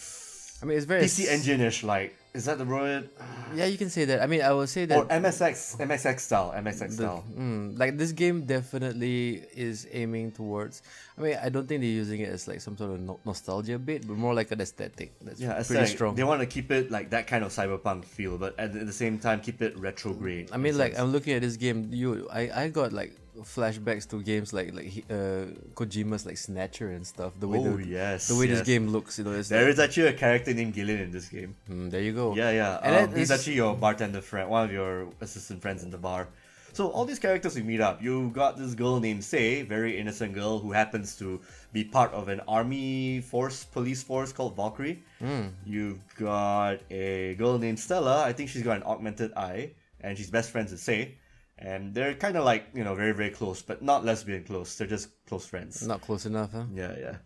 I mean, it's very PC engine ish, like. Is that the word? Yeah, you can say that. I mean, I will say that Or MSX, MSX style, MSX the- style. mm, like this game definitely is aiming towards. I mean, I don't think they're using it as like some sort of no- nostalgia bit, but more like an aesthetic. That's Yeah, pretty like strong. They want to keep it like that kind of cyberpunk feel, but at the the same time keep it retrograde. I mean, like I'm looking at this game. You, I, I got like flashbacks to games like like uh, Kojima's like Snatcher and stuff. The way Oh, the, yes, the way yes. this game looks, you know, it's There like, is actually a character named Gillian in this game. mm, there you go. Yeah, yeah. And um, he's actually your bartender friend, one of your assistant friends in the bar. So all these characters we meet up. You got this girl named Sei, very innocent girl who happens to be part of an army force, police force called Valkyrie. Hmm. You've got a girl named Stella. I think she's got an augmented eye, and she's best friends with Sei. And they're kind of like you know very very close, but not lesbian close. They're just close friends. Not close enough, huh? Yeah, yeah.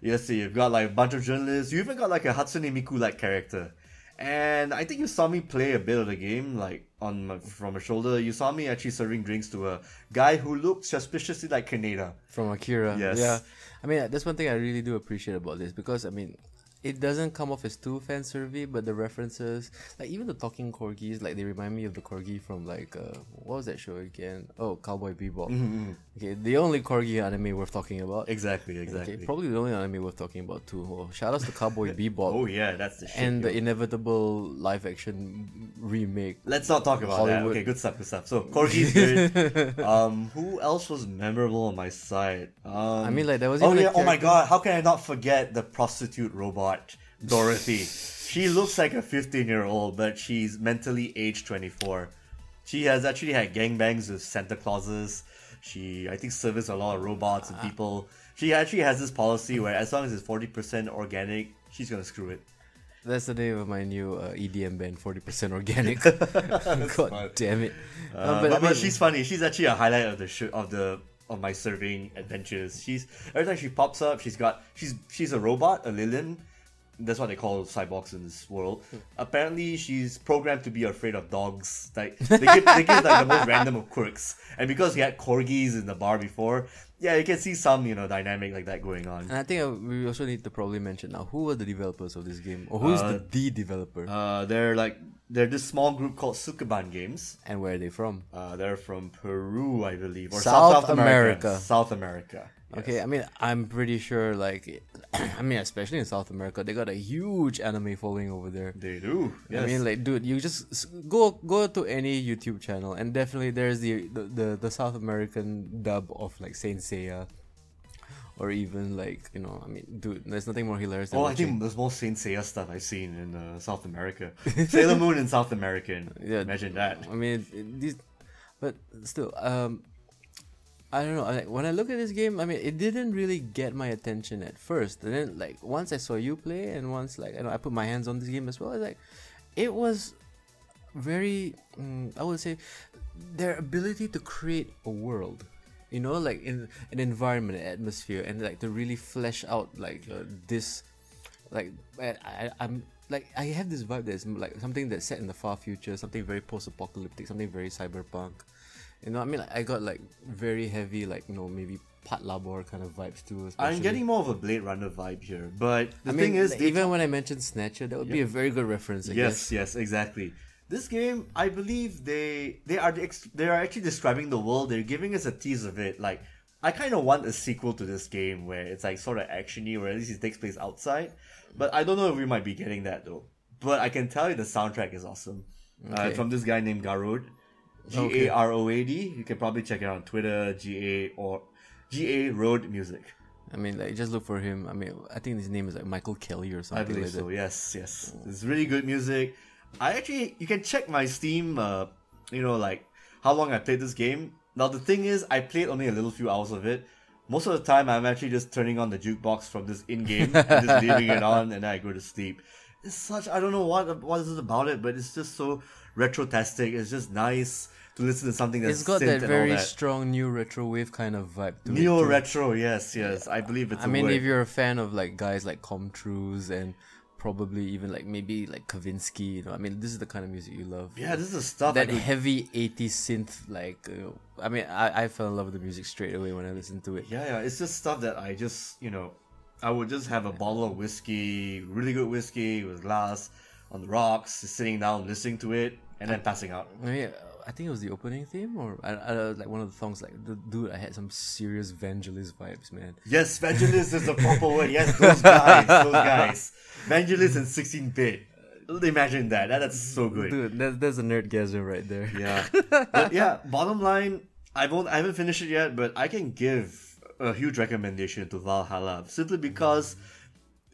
Yes, see, you've got like a bunch of journalists. You even got like a Hatsune Miku like character. And I think you saw me play a bit of the game, like on my, from a shoulder. You saw me actually serving drinks to a guy who looked suspiciously like Kaneda. From Akira. Yes. Yeah. I mean, that's one thing I really do appreciate about this because I mean, it doesn't come off as too fan service, but the references, like even the talking corgis, like they remind me of the corgi from like uh, what was that show again? Oh, Cowboy Bebop. Mm-hmm, Okay, the only corgi anime worth talking about. Exactly, exactly. Okay, probably the only anime worth talking about too. Oh, shout outs to Cowboy *laughs* Bebop oh yeah, that's the shit. and yo. the inevitable live action remake. Let's not talk about Hollywood. that. Okay, good stuff, good stuff. So Corgi's good. *laughs* um, who else was memorable on my side? Um, I mean, like, there was Oh yeah. Oh my god! How can I not forget the prostitute robot, Dorothy? she looks like a fifteen-year-old, but she's mentally aged twenty-four. She has actually had gangbangs with Santa Clauses. She, I think, serviced a lot of robots Ah. and people. She actually has this policy where as long as it's forty percent organic, she's gonna screw it. That's the name of my new uh, EDM band, Forty Percent *laughs* Organic. *laughs* God damn it! Uh, Uh, but, I but she's funny. She's actually a highlight of the show of the of my serving adventures. She's every time she pops up, she's got she's she's a robot, a Lilin. That's what they call cyborgs in this world. Hmm. Apparently, she's programmed to be afraid of dogs. Like they give, they give like the most random of quirks. And because we had corgis in the bar before, yeah, you can see some you know dynamic like that going on. And I think uh, we also need to probably mention now who were the developers of this game, or who's the Uh, the developer, Uh, they're like they're this small group called Sukeban Games. and where are they from? Uh, they're from Peru, I believe, or South South, America. America. South America. Okay, I mean, I'm pretty sure, like, *clears throat* I mean, especially in South America, they got a huge anime following over there. They do. Yes. I mean, like, dude, you just go go to any YouTube channel, and definitely there's the the, the, the South American dub of like Saint Seiya, or even like you know, I mean, dude, there's nothing more hilarious than oh, I think there's more Saint Seiya stuff I've seen in uh, South America. *laughs* Sailor Moon in South American. Yeah. Imagine that. I mean, it- these, but still, um, I don't know. I, when I look at this game, I mean, it didn't really get my attention at first. And then, like, once I saw you play, and once, like, I know I put my hands on this game as well. I was like, it was very, mm, I would say, their ability to create a world. You know, like in an environment, an atmosphere, and like to really flesh out like uh, this like I, I, I'm like I have this vibe that's like something that's set in the far future, something very post-apocalyptic, something very cyberpunk. You know, I mean, like, I got like very heavy, like you know, maybe Patlabor kind of vibes too. I'm getting more of a Blade Runner vibe here, but the I mean, thing is, even when I mentioned Snatcher, that would be a very good reference. I yes, guess. yes, exactly. This game, I believe they they are they are actually describing the world. They're giving us a tease of it. Like I kind of want a sequel to this game where it's like sort of actiony, or at least it takes place outside. But I don't know if we might be getting that though. But I can tell you the soundtrack is awesome. Uh, from this guy named Garoad, G A R O A D. You can probably check it out on Twitter. G A or G A Road Music. I mean, like just look for him. I mean, I think his name is like Michael Kelly or something I believe like so. that. Yes, yes. It's really good music. I actually, you can check my Steam. Uh, you know, like how long I played this game. Now the thing is, I played only a little few hours of it. Most of the time, I'm actually just turning on the jukebox from this in-game *laughs* and just leaving it on, and then I go to sleep. It's such I don't know what what is it about it, but it's just so retro-tastic. It's just nice to listen to something that's It's got synth that and all very that. strong new retro wave kind of vibe to it. neo retro Yes, yes. I believe it's. I mean, word. if you're a fan of like guys like Com Truise and probably even like maybe like Kavinsky, you know, I mean, this is the kind of music you love. yeah, this is the stuff I that could heavy 80s synth, like, uh, I mean, I, I fell in love with the music straight away when I listened to it. Yeah, yeah, it's just stuff that I just, you know, I would just have a bottle of whiskey, really good whiskey with glass on the rocks, sitting down listening to it, and then passing out. I mean, I think it was the opening theme, or I, I, like one of the songs. Like, the, dude, I had some serious Vangelis vibes, man. Yes, Vangelis is the proper word. Yes, those guys, those guys. *laughs* Vangelis in 16 bit. Imagine that. that. That's so good. Dude, that, that's a nerdgasm right there. Yeah. *laughs* but yeah, bottom line, I won't. I haven't finished it yet, but I can give a huge recommendation to Valhalla simply because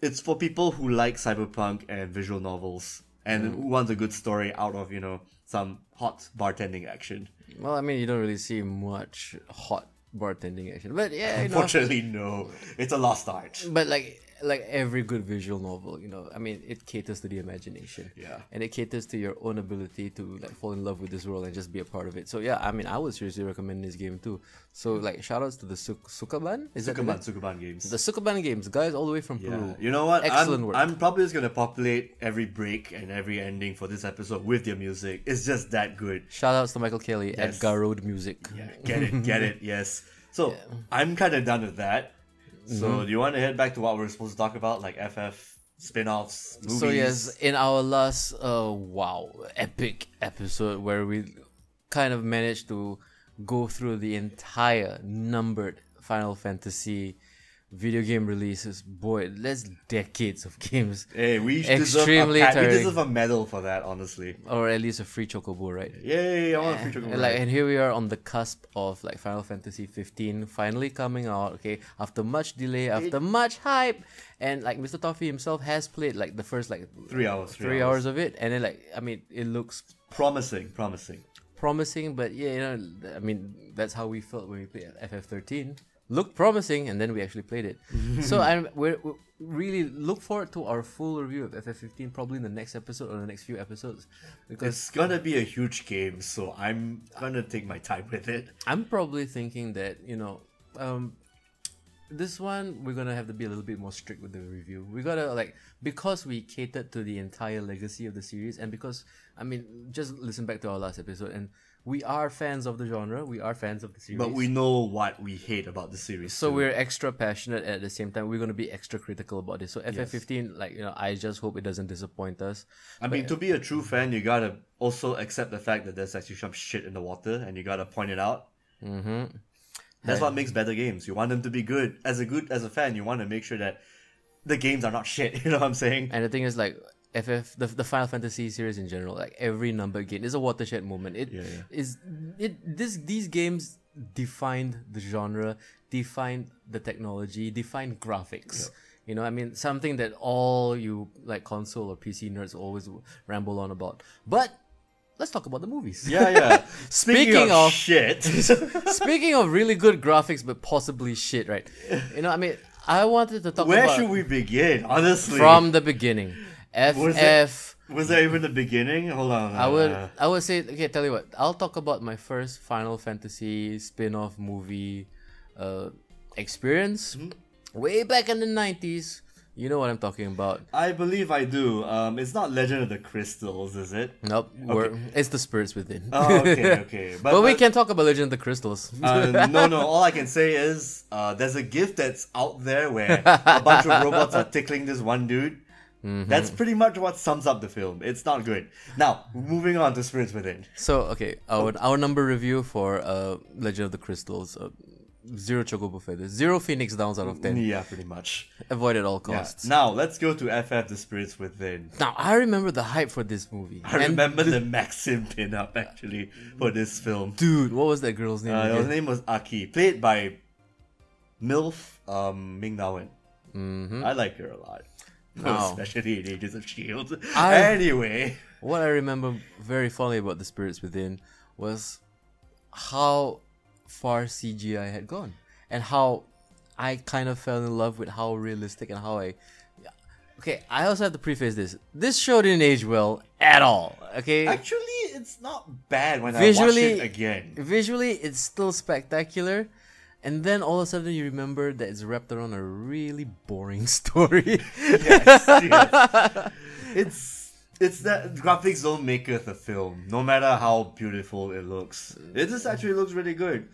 it's for people who like cyberpunk and visual novels and Mm. who want a good story out of you know some hot bartending action. Well, I mean, you don't really see much hot bartending action, but yeah, you know, Unfortunately, no. It's a lost art. but like like every good visual novel, you know, I mean, it caters to the imagination. Yeah. And it caters to your own ability to like fall in love with this world and just be a part of it. So yeah, I mean, I would seriously recommend this game too. So like, shout outs to the Suk- Sukeban. Is that Sukuban, name? Sukuban games. The Sukeban games, guys, all the way from Yeah. Peru. You know what? Excellent I'm, work. I'm probably just gonna populate every break and every ending for this episode with your music. It's just that good. Shout outs to Michael Kelly Yes. at Garoad Music. Yeah, get it, get it, *laughs* yes. So I'm kind of done with that. So Mm-hmm. do you want to head back to what we're supposed to talk about, like FF spin-offs, movies? So yes, in our last uh wow epic episode where we kind of managed to go through the entire numbered Final Fantasy video game releases. Boy, that's decades of games. Hey, we Extremely deserve a we deserve a medal for that, honestly. Or at least a free chocobo, right? Yay! I want a free chocolate. *laughs* And like and here we are on the cusp of like Final Fantasy 15 finally coming out, okay, after much delay, after much hype. And like Mr. Toffee himself has played like the first like Three hours, three, three hours. hours. of it and then like I mean it looks promising, promising. promising, but yeah, you know, I mean, that's how we felt when we played FF13. Looked promising, and then we actually played it. *laughs* so I'm we're, we really look forward to our full review of FF15 probably in the next episode or the next few episodes, because It's gonna be a huge game, so I'm gonna take my time with it. I'm probably thinking that you know, um, this one we're gonna have to be a little bit more strict with the review. We gotta like because we catered to the entire legacy of the series, and because I mean, just listen back to our last episode, and we are fans of the genre. We are fans of the series, But we know what we hate about the series. so too. we're extra passionate at the same time. We're gonna be extra critical about this. So FF15, like you know, I just hope it doesn't disappoint us. I mean, to be a true fan, you gotta also accept the fact that there's actually some shit in the water, and you gotta point it out. Mm-hmm. That's what makes better games. You want them to be good. As a good as a fan, you want to make sure that the games are not shit. *laughs* You know what I'm saying? And the thing is, like FF, the, the Final Fantasy series in general, like every number game is a watershed moment. It Yeah, yeah. is it this these games defined the genre, defined the technology, defined graphics. You know, I mean, something that all you like console or PC nerds always ramble on about. But let's talk about the movies. Yeah, yeah. *laughs* Speaking of- shit, *laughs* Speaking of really good graphics, but possibly shit, right? You know, I mean, I wanted to talk where about should we begin? Honestly, from the beginning. Was FF. it- was that even the beginning? Hold on. I would uh, I would say okay, tell you what, I'll talk about my first Final Fantasy spin-off movie uh experience. Mm-hmm. Way back in the nineties. You know what I'm talking about. I believe I do. Um, it's not Legend of the Crystals, is it? Nope. We're, it's the spirits within. Oh, okay, *laughs* okay. But, but we but- can talk about Legend of the Crystals. Uh, no, no. All I can say is uh, there's a gift that's out there where a bunch of *laughs* robots are tickling this one dude. Mm-hmm. That's pretty much what sums up the film. It's not good. Now, moving on to Spirits Within. So okay, our our number review for uh Legend of the Crystals, uh, zero chocobo feathers, zero phoenix downs out of ten. Yeah, pretty much. Avoid at all Yeah. costs. Now, let's go to FF The Spirits Within. Now I remember the hype for this movie. I And remember the Maxim pin-up actually for this film. dude, what was that girl's name? Uh, her name was Aki, played by MILF um, Ming Na Wen. Mm-hmm. I like her a lot. *laughs* Wow. Especially in Agents of S.H.I.E.L.D. I- Anyway. What I remember very fondly about the spirits within was how far CGI had gone and how I kind of fell in love with how realistic and how I. Okay, I also have to preface this. This show didn't age well at all. Okay, Actually, it's not bad when Visually- I watch it again. visually it's still spectacular, and then all of a sudden you remember that it's wrapped around a really boring *laughs* story. yes, *laughs* yes. It's it's that graphics don't maketh a film, no matter how beautiful it looks. It just actually looks really good.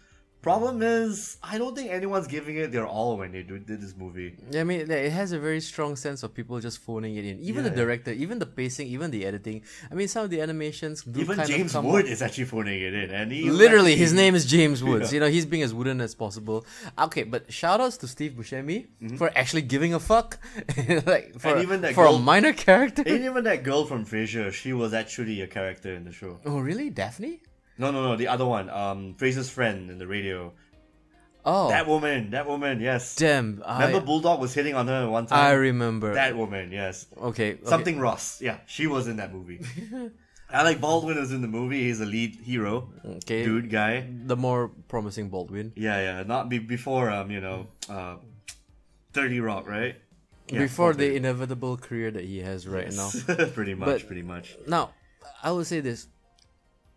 Problem is, I don't think anyone's giving it their all when they do, did this movie. Yeah, I mean, it has a very strong sense of people just phoning it in. Even the Yeah. director, even the pacing, even the editing. I mean, some of the animations do Even kind James Wood out- is actually phoning it in, and he Literally, his name is James Woods. Yeah. You know, he's being as wooden as possible. Okay, but shout outs to Steve Buscemi Mm-hmm. for actually giving a fuck, *laughs* like for, And even that for a minor character. And even that girl from Frasier, she was actually a character in the show. oh, really, Daphne? No, no, no, the other one. Um, Frasier's friend in the radio. Oh, That woman, that woman, yes. damn! Remember I, Bulldog was hitting on her one time? I remember. That woman, yes. okay, okay. Something Ross. Yeah, she was in that movie. *laughs* Alec Baldwin was in the movie. He's a lead hero. Okay. Dude guy. The more promising Baldwin. Yeah, yeah. Not be- before um, you know, uh 30 Rock, right? Yeah, Before the inevitable career that he has right now. *laughs* pretty much, But- pretty much. Now, I will say this.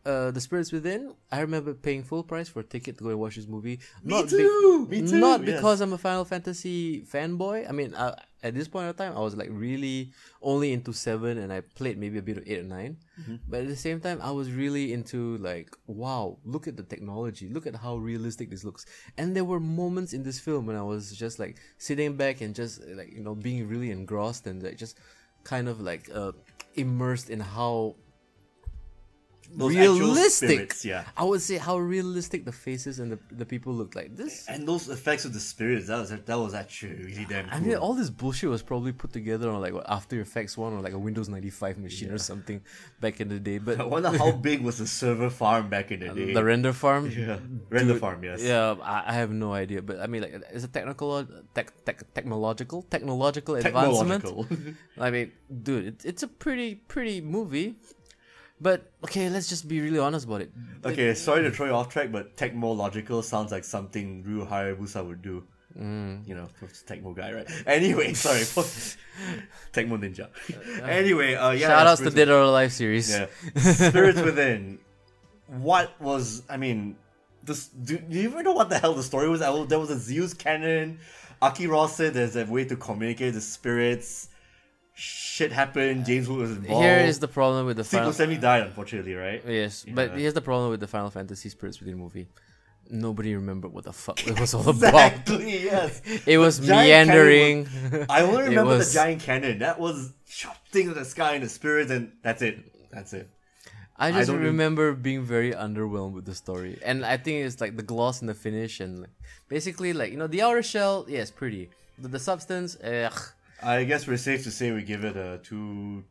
Uh, the Spirits Within. I remember paying full price for a ticket to go and watch this movie. Me too, me too, Not yes. because I'm a Final Fantasy fanboy. I mean, uh, at this point in time, I was like really only into seven, and I played maybe a bit of eight or 9 Mm-hmm. But at the same time, I was really into like, wow, look at the technology, look at how realistic this looks. And there were moments in this film when I was just like sitting back and just like you know being really engrossed and like just kind of like uh, immersed in how Those realistic. spirits, yeah. I would say how realistic the faces and the, the people looked like. This, And those effects of the spirits, that was that was actually really damn cool. I mean, all this bullshit was probably put together on like what After Effects one or like a Windows ninety five machine or something back in the day. But *laughs* I wonder how *laughs* big was the server farm back in the uh, day. the render farm, yeah, render Dude, farm, yes. Yeah, I, I have no idea, but I mean, like, it's a technical, tech, tech, technological, technological advancement. *laughs* I mean, dude, it, it's a pretty, pretty movie. But okay, let's just be really honest about it. okay, sorry to throw you off track, but technological sounds like something Ryu Hayabusa would do. Mm. You know, Tecmo guy, right? *laughs* Anyway, sorry. *laughs* *laughs* Tecmo Ninja. anyway, uh, yeah. Shout outs to Dead or Alive series. Yeah. Spirits Within. What was I mean? This do, do you even know what the hell the story was? I There was a Zeus cannon. Aki Ross said there's a way to communicate the spirits. Shit happened. James Wood was involved. Here is the problem with the Sequel final. Semi died, unfortunately, right? Yes, but here's the problem with the Final Fantasy Spirits Within movie. Nobody remembered what the fuck it was all *laughs* about. Exactly, yes. *laughs* It was meandering. cannon I only remember was- the giant cannon. *laughs* That was shooting the sky in the spirits, and that's it. That's it. I just rem- remember being very underwhelmed with the story, and I think it's like the gloss and the finish, and like, basically like you know the outer shell, yes, pretty. The, the substance, ugh. I guess we're safe to say we give it a two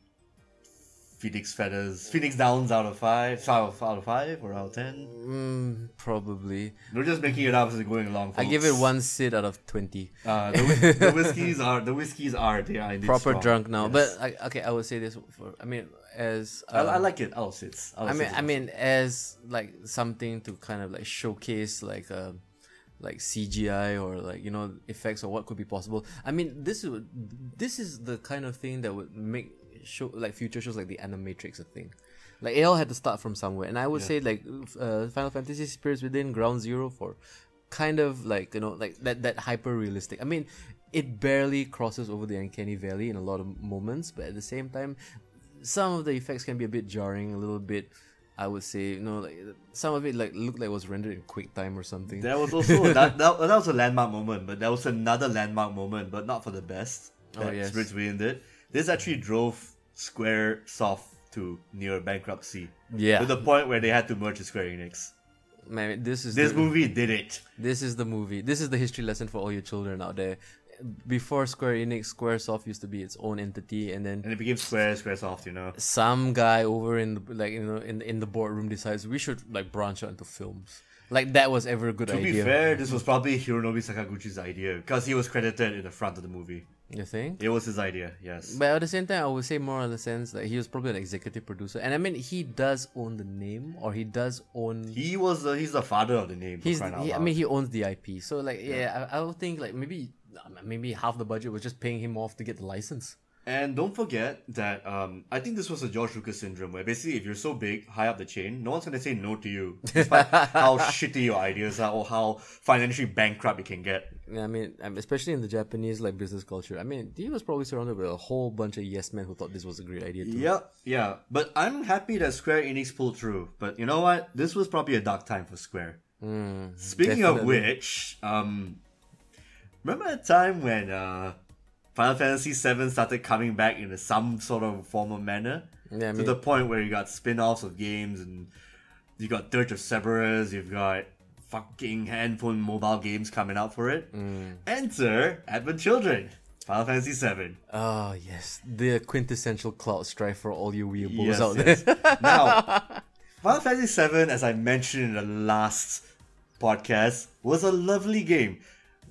Phoenix feathers, Phoenix downs out of five, out of, out of five or out of ten. Mm, probably. We're just making it up as we're going along. I give it one sit out of twenty. Uh, the, whi- the whiskeys are the whiskeys are they are Proper strong. drunk now, Yes. but I, okay, I would say this. For, I mean, as I, I um, like it. I'll sit. I'll mean, sit. I mean, as like something to kind of like showcase like uh, like CGI or like you know effects or what could be possible. I mean, this is this is the kind of thing that would make show like future shows like the Animatrix a thing. Like it all had to start from somewhere, and I would say like uh, Final Fantasy Spirits Within Ground Zero for kind of like you know like that that hyper realistic. I mean, it barely crosses over the uncanny valley in a lot of moments, but at the same time, some of the effects can be a bit jarring, a little bit. I would say, you know, like some of it like looked like it was rendered in QuickTime or something. That was also *laughs* that, that that was a landmark moment, but that was another landmark moment, but not for the best. Oh, yes. Within did. This actually drove Square Soft to near bankruptcy. Yeah. To the point where they had to merge with Square Enix. Man, this is This the, movie did it. This is the movie. This is the history lesson for all your children out there. Before Square Enix, SquareSoft used to be its own entity, and then And it became Square Square Soft, you know. some guy over in the like you know in in the boardroom decides we should like branch out into films. Like that was ever a good To idea. To be fair, this was probably Hironobu Sakaguchi's idea because he was credited in the front of the movie. you think? It was his idea, yes. But at the same time, I would say more in the sense that he was probably an executive producer, and I mean he does own the name, or he does own. He was the, he's the father of the name. He's, out he, I mean, he owns the IP. So like, yeah, I, I would think like maybe maybe half the budget was just paying him off to get the license. And don't forget that um, I think this was a George Lucas syndrome where basically if you're so big, high up the chain, no one's gonna say no to you, despite *laughs* how shitty your ideas are or how financially bankrupt you can get. Yeah, I mean, um, especially in the Japanese like business culture. I mean, he was probably surrounded with a whole bunch of yes men who thought this was a great idea too. Yep, yeah. But I'm happy that Square Enix pulled through. But you know what? This was probably a dark time for Square. Speaking of which, um, remember a time when uh, Final Fantasy VII started coming back in some sort of formal manner? Yeah, I to the point where you got spin-offs of games and you got Dirge of Cerberus, you've got fucking handphone mobile games coming out for it. Mm. Enter Advent Children, Final Fantasy VII. Oh yes, the quintessential cloud strife for all you weeaboos Yes, out yes. there. *laughs* now, Final Fantasy VII, as I mentioned in the last podcast, was a lovely game.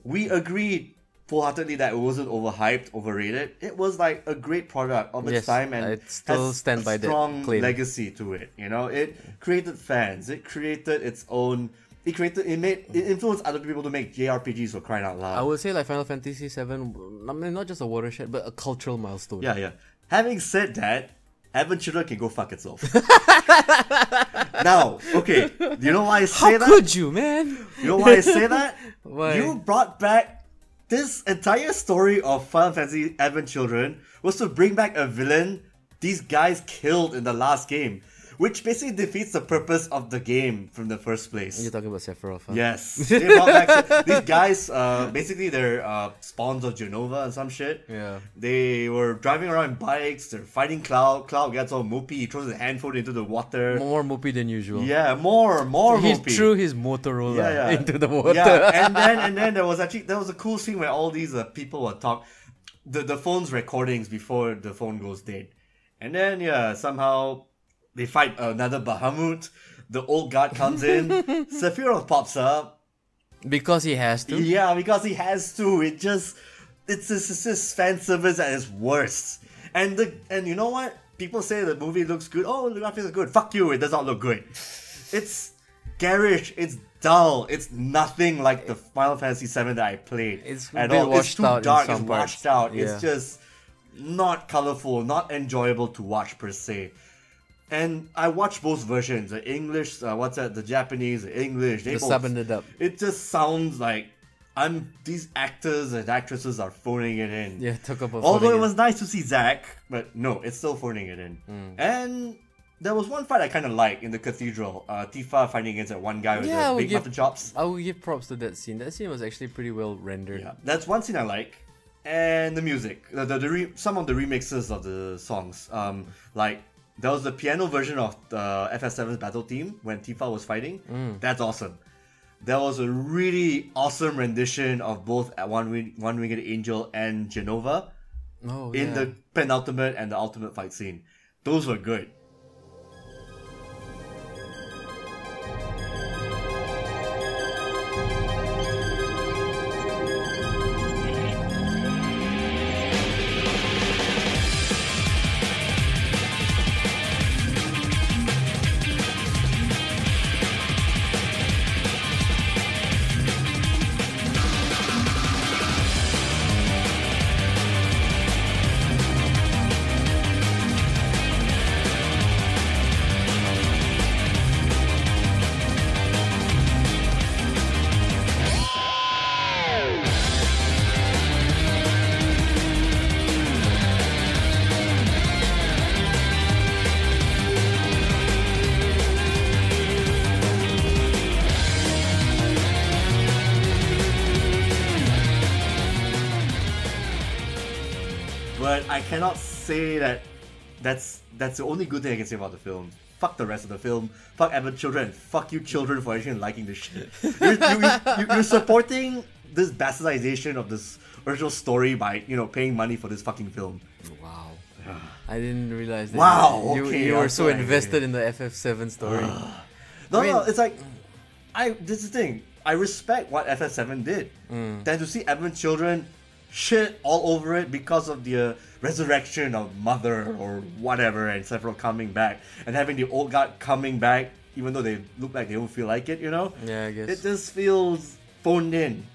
We agreed full-heartedly that it wasn't overhyped, overrated. It was like a great product of its Yes, time and I still has stand a by strong legacy to it. You know, it created fans. It created its own. It created. It made. It influenced other people to make JRPGs for crying out loud. I would say like Final Fantasy VII, I mean not just a watershed, but a cultural milestone. Yeah, yeah. Having said that, Advent Children can go fuck itself. *laughs* now, okay, you know why I say How that? could you, man? You know why I say that? *laughs* Why? You brought back this entire story of Final Fantasy Advent Children was to bring back a villain these guys killed in the last game, which basically defeats the purpose of the game from the first place. You're talking about Sephiroth. Huh? Yes, *laughs* they brought back these guys. Uh, basically, they're uh, spawns of Jenova and some shit. Yeah. They were driving around in bikes. They're fighting Cloud. Cloud gets all mopey. He throws his handphone into the water. More mopey than usual. Yeah, more, more moopy. He mopey. threw his Motorola yeah, yeah. into the water. Yeah, *laughs* and then and then there was actually there was a cool scene where all these uh, people were talk, the the phone's recordings before the phone goes dead, and then yeah somehow they fight another Bahamut. The old guard comes in. *laughs* Sephiroth pops up. because he has to. Yeah, because he has to. It just it's just, it's just fan service at its worst. And the and you know what? People say the movie looks good. Oh, the graphics are good. Fuck you. It does not look good. It's garish. It's dull. It's nothing like the Final Fantasy VII that I played. It's at all. washed it's too out dark. it's parts. washed out. Yeah. It's just not colorful, not enjoyable to watch per se. And I watched both versions, the English, uh, what's that, the Japanese, the English. They The both, and the. It just sounds like I'm. These actors and actresses are phoning it in. Yeah, took up a Although it in. was nice to see Zack, but no, it's still phoning it in. Hmm. And there was one fight I kind of like in the cathedral. Uh, Tifa fighting against that one guy with Yeah, the big give- mutton chops. I will give props to that scene. That scene was actually pretty well rendered. Yeah, that's one scene I like. And the music, the, the, the re- some of the remixes of the songs. Um, like there was the piano version of the FS7's battle theme when Tifa was fighting. Mm. That's awesome. There was a really awesome rendition of both One Wing, One Winged Angel and Jenova Oh, in yeah. the penultimate and the ultimate fight scene. Those were good. That's that's the only good thing I can say about the film. Fuck the rest of the film. Fuck Advent Children. Fuck you children for actually liking this shit. *laughs* You're, you, you're supporting this bastardization of this original story by, you know, paying money for this fucking film. Wow. *sighs* I didn't realize that. Wow, You, okay, you were so invested in the FF7 story. *sighs* No, I mean- no, it's like I. This is the thing. I respect what FF7 did. Mm. Then to see Advent Children shit all over it because of the uh, resurrection of Mother or whatever, and Sephiroth coming back, and having the old god coming back, even though they look like they don't feel like it, you know. Yeah, I guess. It just feels phoned in.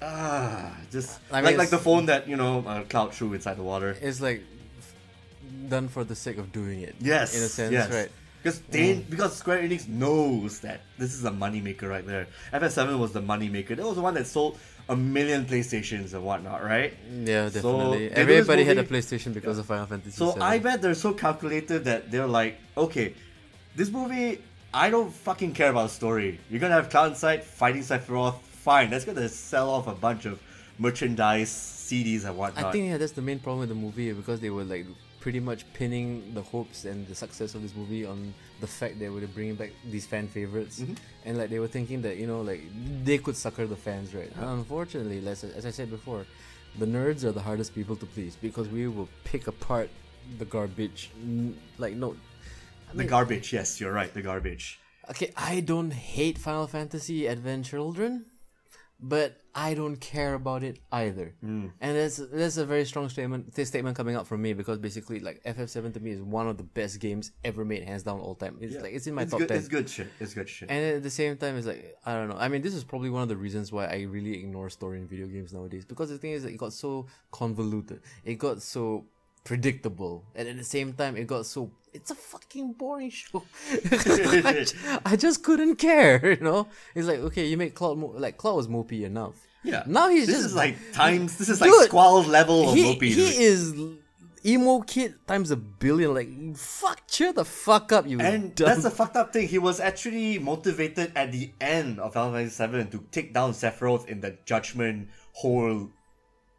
Ah, just I mean, like like the phone that you know uh, Cloud threw inside the water. it's like done for the sake of doing it. Yes, In a sense, yes. right? Because they, because Square Enix knows that this is a moneymaker right there. FS7 was the moneymaker. That was the one that sold a million PlayStations and whatnot, right? Yeah, definitely. this Everybody had a PlayStation because of Final Fantasy So 7. I bet they're so calculated that they're like, okay, this movie, I don't fucking care about the story. You're gonna have Cloud inside fighting Sephiroth. Fine, that's gonna sell off a bunch of merchandise, CDs, and whatnot. I think yeah, that's the main problem with the movie because they were like pretty much pinning the hopes and the success of this movie on the fact that they were bringing back these fan favorites, Mm-hmm. and like they were thinking that you know like they could sucker the fans, right? And unfortunately, as, as I said before, the nerds are the hardest people to please because we will pick apart the garbage. Like no, the garbage. Yes, you're right. The garbage. Okay, I don't hate Final Fantasy Advent Children, but I don't care about it either. Hmm. And that's that's a very strong statement this statement coming out from me because basically like FF7 to me is one of the best games ever made, hands down all time. It's like it's in my It's top good. ten. It's good shit. It's good shit. And at the same time, it's like I don't know. I mean, this is probably one of the reasons why I really ignore story in video games nowadays. Because the thing is, it got so convoluted. It got so predictable, and at the same time, it got so. It's a fucking boring show. *laughs* *laughs* I, I just couldn't care. *laughs* You know, it's like okay, you make Cloud mo- like Cloud was mopey enough. yeah. Now he's this just is like times. This is like Dude, squall level of he mopey. he dude. is emo kid times a billion. Like fuck, cheer the fuck up, you And dumb that's the fucked up thing. He was actually motivated at the end of Final Fantasy VII to take down Sephiroth in the Judgment whole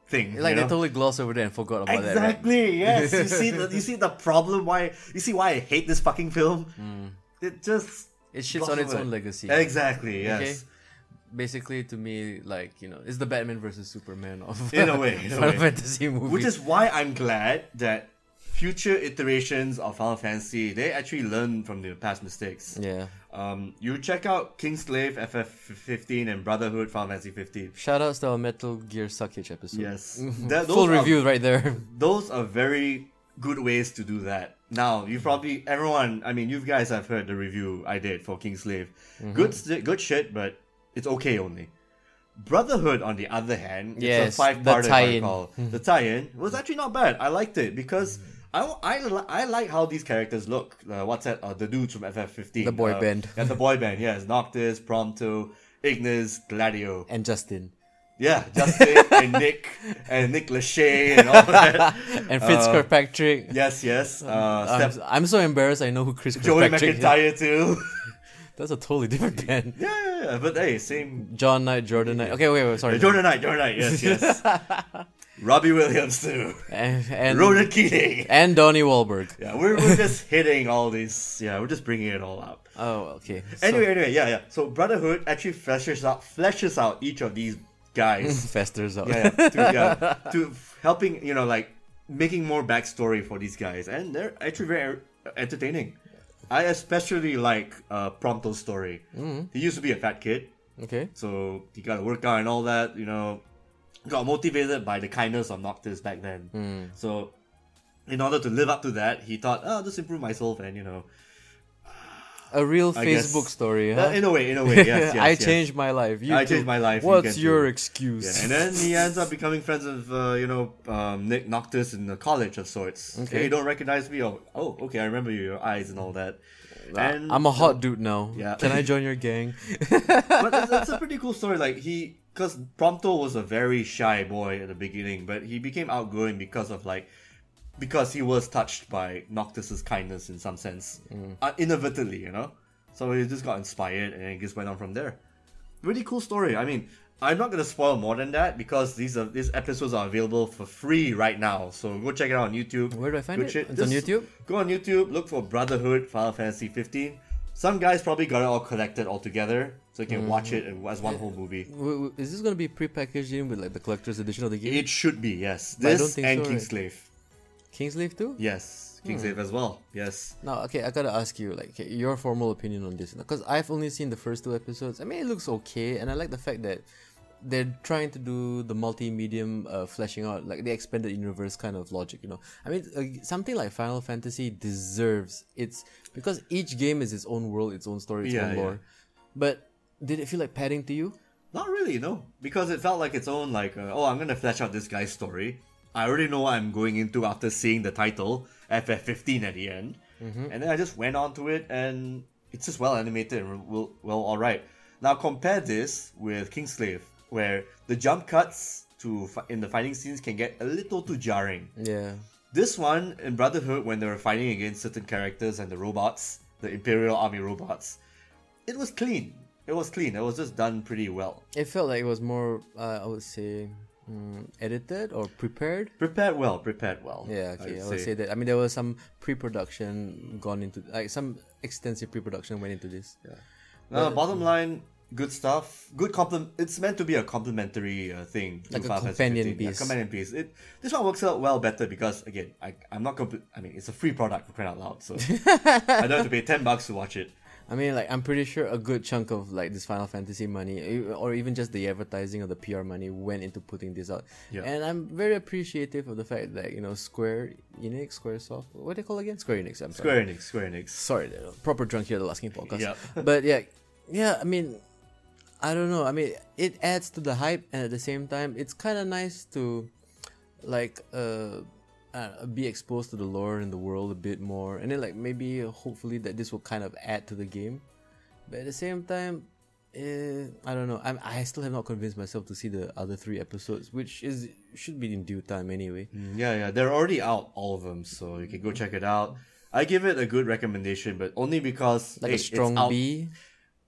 thing. Like you they totally glossed over there and forgot about that. Right? Exactly. *laughs* Yes. You see the you see the problem. Why you see why I hate this fucking film? Hmm. It just. It shits on its own it. legacy. Exactly. Yes. Okay. Basically, to me, like you know, it's the Batman versus Superman of In a way, in a *laughs* way. Fantasy movie. Which is why I'm glad that future iterations of Final Fantasy they actually learn from their past mistakes. yeah. Um, you check out Kingsglaive FF15 and Brotherhood Final Fantasy 15. Shout outs to our Metal Gear Suckage episode. Yes, *laughs* That- Full those are- review right there. Those are very good ways to do that. Now you probably everyone. I mean, you guys have heard the review I did for Kingsglaive. Mm-hmm. Good, good shit, but it's okay only. Brotherhood, on the other hand, it's Yes, a five-part tie-in. *laughs* The tie-in was actually not bad. I liked it because I, I, I like how these characters look. Uh, what's that? Uh, the dudes from FF15. The boy uh, band. *laughs* Yeah, the boy band. Yes, Noctis, Prompto, Ignis, Gladio. and Justin. Yeah, Justin *laughs* and Nick and Nick Lachey and all that. *laughs* And Fitz Kirkpatrick. Yes, yes. Uh, I'm, I'm so embarrassed I know who Chris Joey Kirkpatrick is. McIntyre too. That's a totally different band. yeah, yeah, yeah, but hey, same. John Knight, Jordan Knight. Okay, wait, wait, sorry. Jordan Knight, Jordan Knight. Yes, yes. Robbie Williams too. And, and, Ronan Keating. and Donnie Wahlberg. Yeah, we're, we're just hitting all these. Yeah, we're just bringing it all up. Oh, okay. So- Anyway, anyway, yeah, yeah. So Brotherhood actually fleshes out fleshes out each of these guys. *laughs* Festers out. yeah, yeah, to, yeah, to helping you know like making more backstory for these guys, and they're actually very entertaining. I especially like uh, Prompto's story. He used to be a fat kid, okay. so he got to work out and all that. You know, got motivated by the kindness of Noctis back then. So, in order to live up to that, he thought, "Oh, I'll just improve myself," and you know, A real I guess- Facebook story, uh, huh? in a way, in a way, yes, *laughs* yes, I yes. changed my life. You I too. changed my life, What's can your too. excuse? Yeah, and then he *laughs* ends up becoming friends with uh, you know um, Nick Noctis in the college of sorts. Okay, you don't recognize me? Oh, oh, okay, I remember you, your eyes and all that. And I'm a hot dude now. Yeah. Can I join your gang? *laughs* but that's, that's a pretty cool story. Like he, because Prompto was a very shy boy at the beginning, but he became outgoing because of like, because he was touched by Noctis's kindness in some sense, uh, inadvertently, you know. So he just got inspired, and it just went on from there. Really cool story. I mean, I'm not gonna spoil more than that because these are these episodes are available for free right now. So go check it out on YouTube. Where do I find Good it? shit. It's on YouTube? Go on YouTube. Look for Brotherhood Final Fantasy 15. Some guys probably got it all collected all together, so you can watch it as one whole movie. Is this gonna be pre-packaged in with like the collector's edition of the game? It should be yes. But I This don't think and so, right? Kingsglaive. Kingsglaive too? Yes, Kingsglaive as well. Yes. Now, okay, I gotta ask you, like, okay, your formal opinion on this, because I've only seen the first two episodes. I mean, it looks okay, and I like the fact that they're trying to do the multi-medium uh, fleshing out, like the expanded universe kind of logic. You know, I mean, uh, something like Final Fantasy deserves its because each game is its own world, its own story, its Yeah, own yeah. lore. But did it feel like padding to you? Not really, no, because it felt like its own like uh, oh I'm gonna flesh out this guy's story. I already know what I'm going into after seeing the title FF15 at the end, Mm-hmm. and then I just went on to it and it's just well animated and well, well all right. Now compare this with Kingsglaive, where the jump cuts to in the fighting scenes can get a little too jarring. Yeah. This one in Brotherhood, when they were fighting against certain characters and the robots, the Imperial Army robots, it was clean. It was clean. It was just done pretty well. It felt like it was more, uh, I would say, mm, edited or prepared. Prepared well. Prepared well. Yeah, okay, I'd I would say that. I mean, there was some pre-production gone into, like some extensive pre-production went into this. Yeah. Now, bottom line, good stuff. Good compliment. It's meant to be a complementary uh, thing, Like a companion 15. Yeah, piece. companion piece. It this one works out well better because again, I I'm not compl- I mean, it's a free product for crying out loud, so *laughs* I don't have to pay ten bucks to watch it. I mean, like, I'm pretty sure a good chunk of like this Final Fantasy money, or even just the advertising or the PR money, went into putting this out. Yeah. And I'm very appreciative of the fact that you know Square Enix, SquareSoft, what do they call again? Square Enix. I'm sorry. Square Enix, Square Enix. Sorry, proper drunk here, the last game podcast. Yep. *laughs* but yeah, yeah. I mean, I don't know. I mean, it adds to the hype, and at the same time, it's kind of nice to, like, uh, uh, be exposed to the lore and the world a bit more, and then like maybe uh, hopefully that this will kind of add to the game. But at the same time, eh, I don't know. I'm, I still have not convinced myself to see the other three episodes, which is should be in due time anyway. Mm, Yeah, yeah, they're already out, all of them, so you can go check it out. I give it a good recommendation, but only because Like hey, a strong B.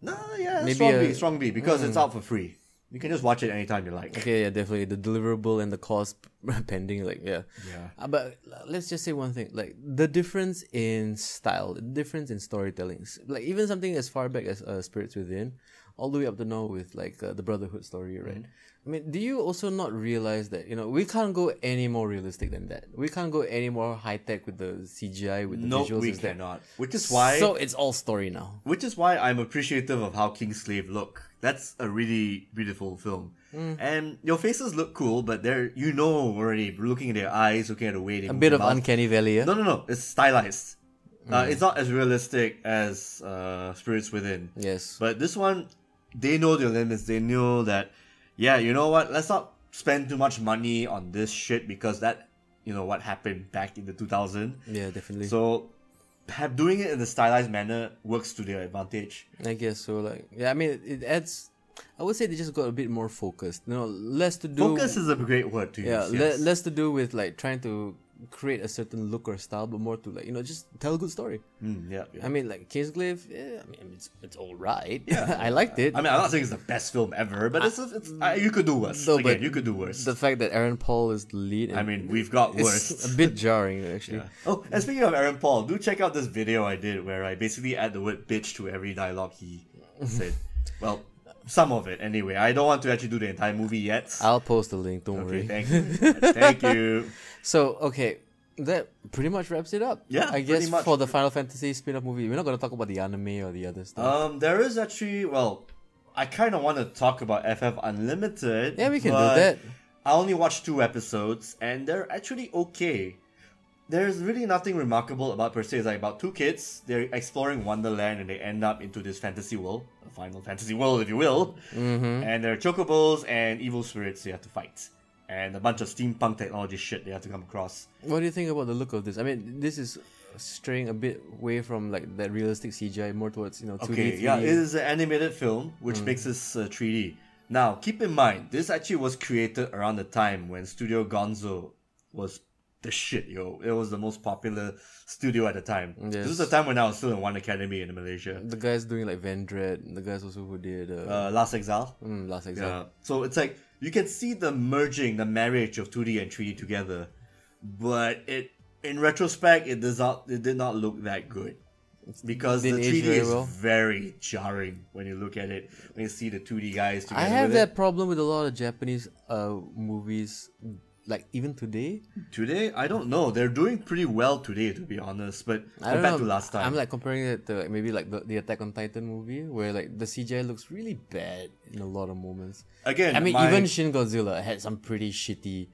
No, yeah, Maybe strong a- B, strong B, because it's out for free. You can just watch it anytime you like. Okay, yeah, definitely the deliverable and the cost *laughs* pending. Like, yeah, Yeah. Uh, but let's just say one thing: like the difference in style, the difference in storytelling. Like even something as far back as uh, Spirits Within, all the way up to now with like uh, the Brotherhood story, right? Mm-hmm. I mean, do you also not realize that you know we can't go any more realistic than that? We can't go any more high tech with the CGI with the No, visuals. we that- cannot. Which is why So it's all story now. which is why I'm appreciative of how Kingsglaive look. That's a really beautiful film. Mm. And your faces look cool, but they're you know already looking at their eyes, looking at the way they A bit of mouth. uncanny valley. Yeah? No, no, no. It's stylized. Mm. Uh, it's not as realistic as uh, Spirits Within. Yes. But this one, they know their limits. They know that, yeah, you know what? Let's not spend too much money on this shit because that, you know, what happened back in the 2000. yeah, definitely. So, have doing it in the stylized manner works to their advantage. I guess so. Like, yeah, I mean, it adds. I would say they just got a bit more focused. You know, less to do. Focus is a great word to yeah, use. le- less to do with like trying to create a certain look or style, but more to like you know just tell a good story. Mm, yeah, yeah. I mean, like Kingsglaive, yeah, I mean, it's it's all right. Yeah, *laughs* I liked it. I mean, I'm not saying it's the best film ever, but it's, it's uh, you could do worse. No, Again, but you could do worse. the fact that Aaron Paul is the lead. I mean, we've got worse. *laughs* a bit jarring actually. Oh, and speaking of Aaron Paul, do check out this video I did where I basically add the word bitch to every dialogue he said. *laughs* Well, some of it anyway. I don't want to actually do the entire movie yet. I'll post the link. Don't okay, worry. thank you. thank you. So okay, that pretty much wraps it up. Yeah, I guess much. for the Final Fantasy spin-off movie, we're not gonna talk about the anime or the other stuff. Um, there is actually well, I kind of want to talk about FF Unlimited. Yeah, we can do that. I only watched two episodes, and they're actually okay. There's really nothing remarkable about per se. It's like about two kids. They're exploring Wonderland, and they end up into this fantasy world, a Final Fantasy world, if you will. Mm-hmm. And there are chocobos and evil spirits they have to fight, and a bunch of steampunk technology shit they have to come across. What do you think about the look of this? I mean, this is straying a bit away from like that realistic CGI, more towards you know 2D. Okay, 3D. yeah, it is an animated film, which Mm. makes this uh, 3D. Now, keep in mind, this actually was created around the time when Studio Gonzo was the shit, yo. It was the most popular studio at the time. This was the time when I was still in One Academy in Malaysia. The guys doing like Vandread, the guys also who did uh, Uh, Last Exile. mm, Last Exile. Yeah. So it's like you can see the merging, the marriage of 2D and 3D together, but it, in retrospect, it does not, it did not look that good. Because the 3D very is well. very jarring when you look at it. When you see the 2D guys together. I have that it. problem with a lot of Japanese uh movies, like even today. Today, I don't know. They're doing pretty well today, to be honest. But I compared know, to last time, I'm like comparing it to like, maybe like the, the Attack on Titan movie, where like the CGI looks really bad in a lot of moments. again, I mean, my, even Shin Godzilla had some pretty shitty,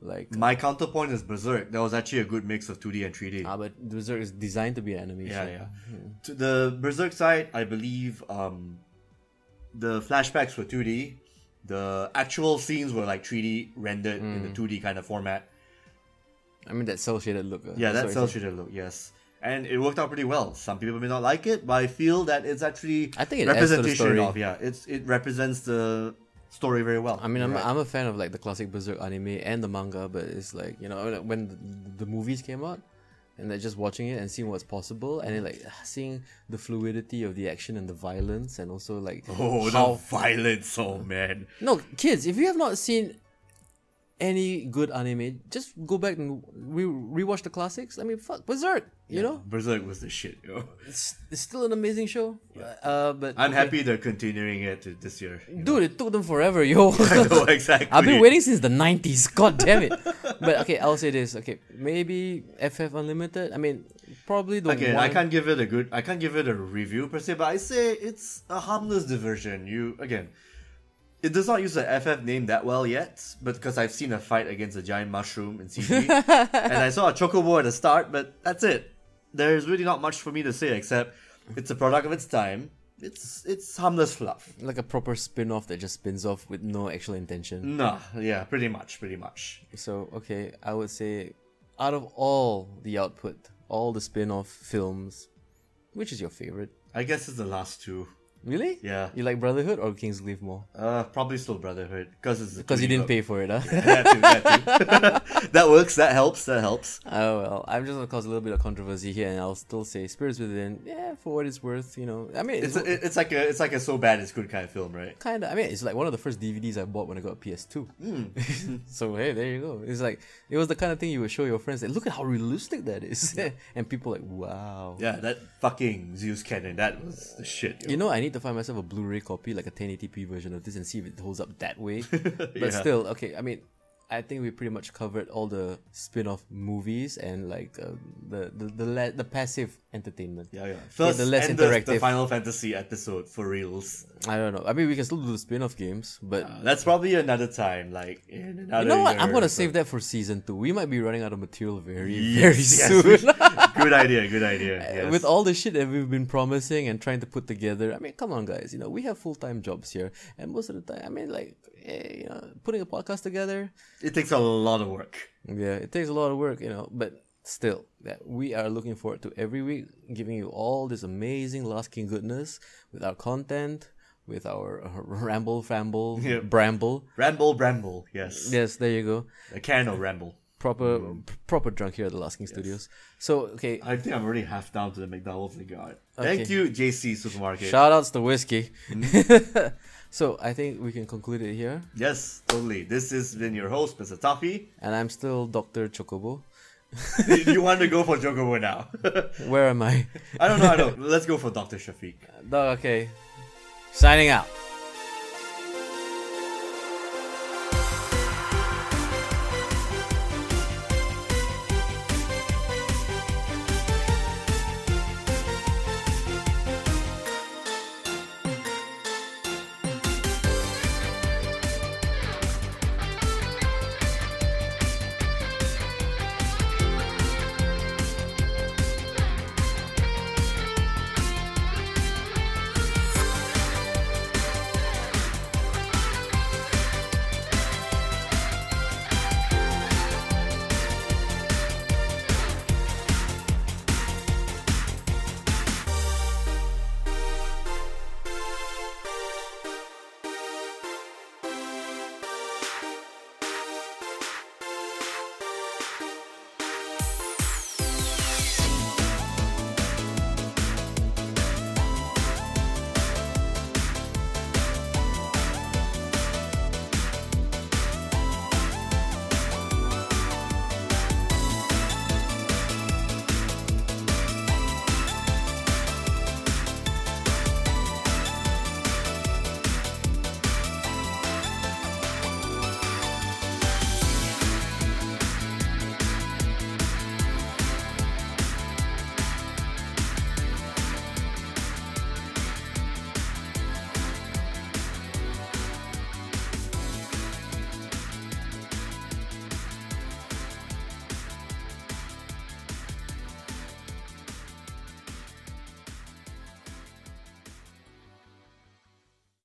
like. my counterpoint is Berserk. That was actually a good mix of 2D and 3D. Ah, but Berserk is designed to be an animation. Yeah, yeah. To the Berserk side, I believe um, the flashbacks were 2D. The actual scenes were like 3D rendered in Hmm. the 2D kind of format. I mean that cell shaded look. uh, Yeah, that cell shaded look, yes. And it worked out pretty well. Some people may not like it, but I feel that it's actually I think it adds to the representation story. of yeah. It's it represents the story very well. I mean, I'm, right. I'm a fan of like the classic Berserk anime and the manga, but it's like you know when- when the, the movies came out, and like just watching it and seeing what's possible, and then like mm. *sighs* seeing the fluidity of the action and the violence, and also like oh how the violence, oh man. no kids, if you have not seen any good anime, just go back and re- rewatch the classics. I mean, fuck Berserk. You know, Berserk was the shit, yo. it's, it's still an amazing show. Uh, but I'm okay. happy they're continuing it this year. you know. Dude, it took them forever, yo. *laughs* I know, *laughs* exactly. I've been waiting since the 90s. God damn it. but okay, I'll say this. Okay, maybe FF Unlimited. I mean, probably the Okay, one. I can't give it a good. I can't give it a review per se, but I say it's a harmless diversion. You again, it does not use the FF name that well yet, but because I've seen a fight against a giant mushroom in CG, *laughs* and I saw a chocobo at the start, but that's it. There's really not much for me to say except it's a product of its time. It's it's harmless fluff. Like a proper spin off that just spins off with no actual intention. Nah, yeah, pretty much, pretty much. So, okay, I would say out of all the output, all the spin off films, which is your favorite? I guess it's the last two. Really? Yeah. You like Brotherhood or Kingsglaive more? Uh, probably still Brotherhood because it's Because you didn't pay for it, huh? that, too, that, too. *laughs* *laughs* that works. That helps. That helps. Oh well, I'm just gonna cause a little bit of controversy here, and I'll still say Spirits Within. Yeah, for what it's worth, you know. I mean, It's a, it's like a it's like a so bad it's good kind of film, right? kind of. I mean, it's like one of the first DVDs I bought when I got a PS2. *laughs* so hey, there you go. It's like it was the kind of thing you would show your friends. Like, look at how realistic that is, and people like, wow. Yeah, that fucking Zeus cannon. That was the shit. yo. You know, I need to find myself a Blu-ray copy, like a 1080p version of this, and see if it holds up that way. *laughs* But Yeah. still, okay. I mean, I think we pretty much covered all the spin-off movies and like uh, the the the, la- the passive entertainment. yeah, yeah. First, the less and the, the interactive. Final Fantasy episode for reals. I don't know. I mean, we can still do the spin-off games, but Uh, that's probably another time, like in another. you know what? I'm gonna so. save that for season two. We might be running out of material very, Yes, very yes, soon. *laughs* good idea. Good idea. *laughs* Yes. With all the shit that we've been promising and trying to put together, I mean, come on, guys. You know, we have full time jobs here, and most of the time, I mean, like, you know, putting a podcast together, it takes a lot of work. yeah, it takes a lot of work, you know. But still, that we are looking forward to every week giving you all this amazing Last King goodness with our content, with our uh, *laughs* ramble, famble, Yep. bramble. Ramble, bramble. Yes. Yes, there you go. A can of ramble. Proper, p- proper drunk here at the Last King Studios. So, okay, I think I'm already half down to the McDonald's got. Okay. Thank you, JC Supermarket. shout outs to whiskey. Mm-hmm. *laughs* so, I think we can conclude it here. yes, totally. This has been your host, Mr. Toffee. And I'm still Dr. Chocobo. *laughs* you want to go for Jokobo now? *laughs* Where am I? I don't know. I don't. Let's go for Dr. Shafique. Dog, okay. Signing out.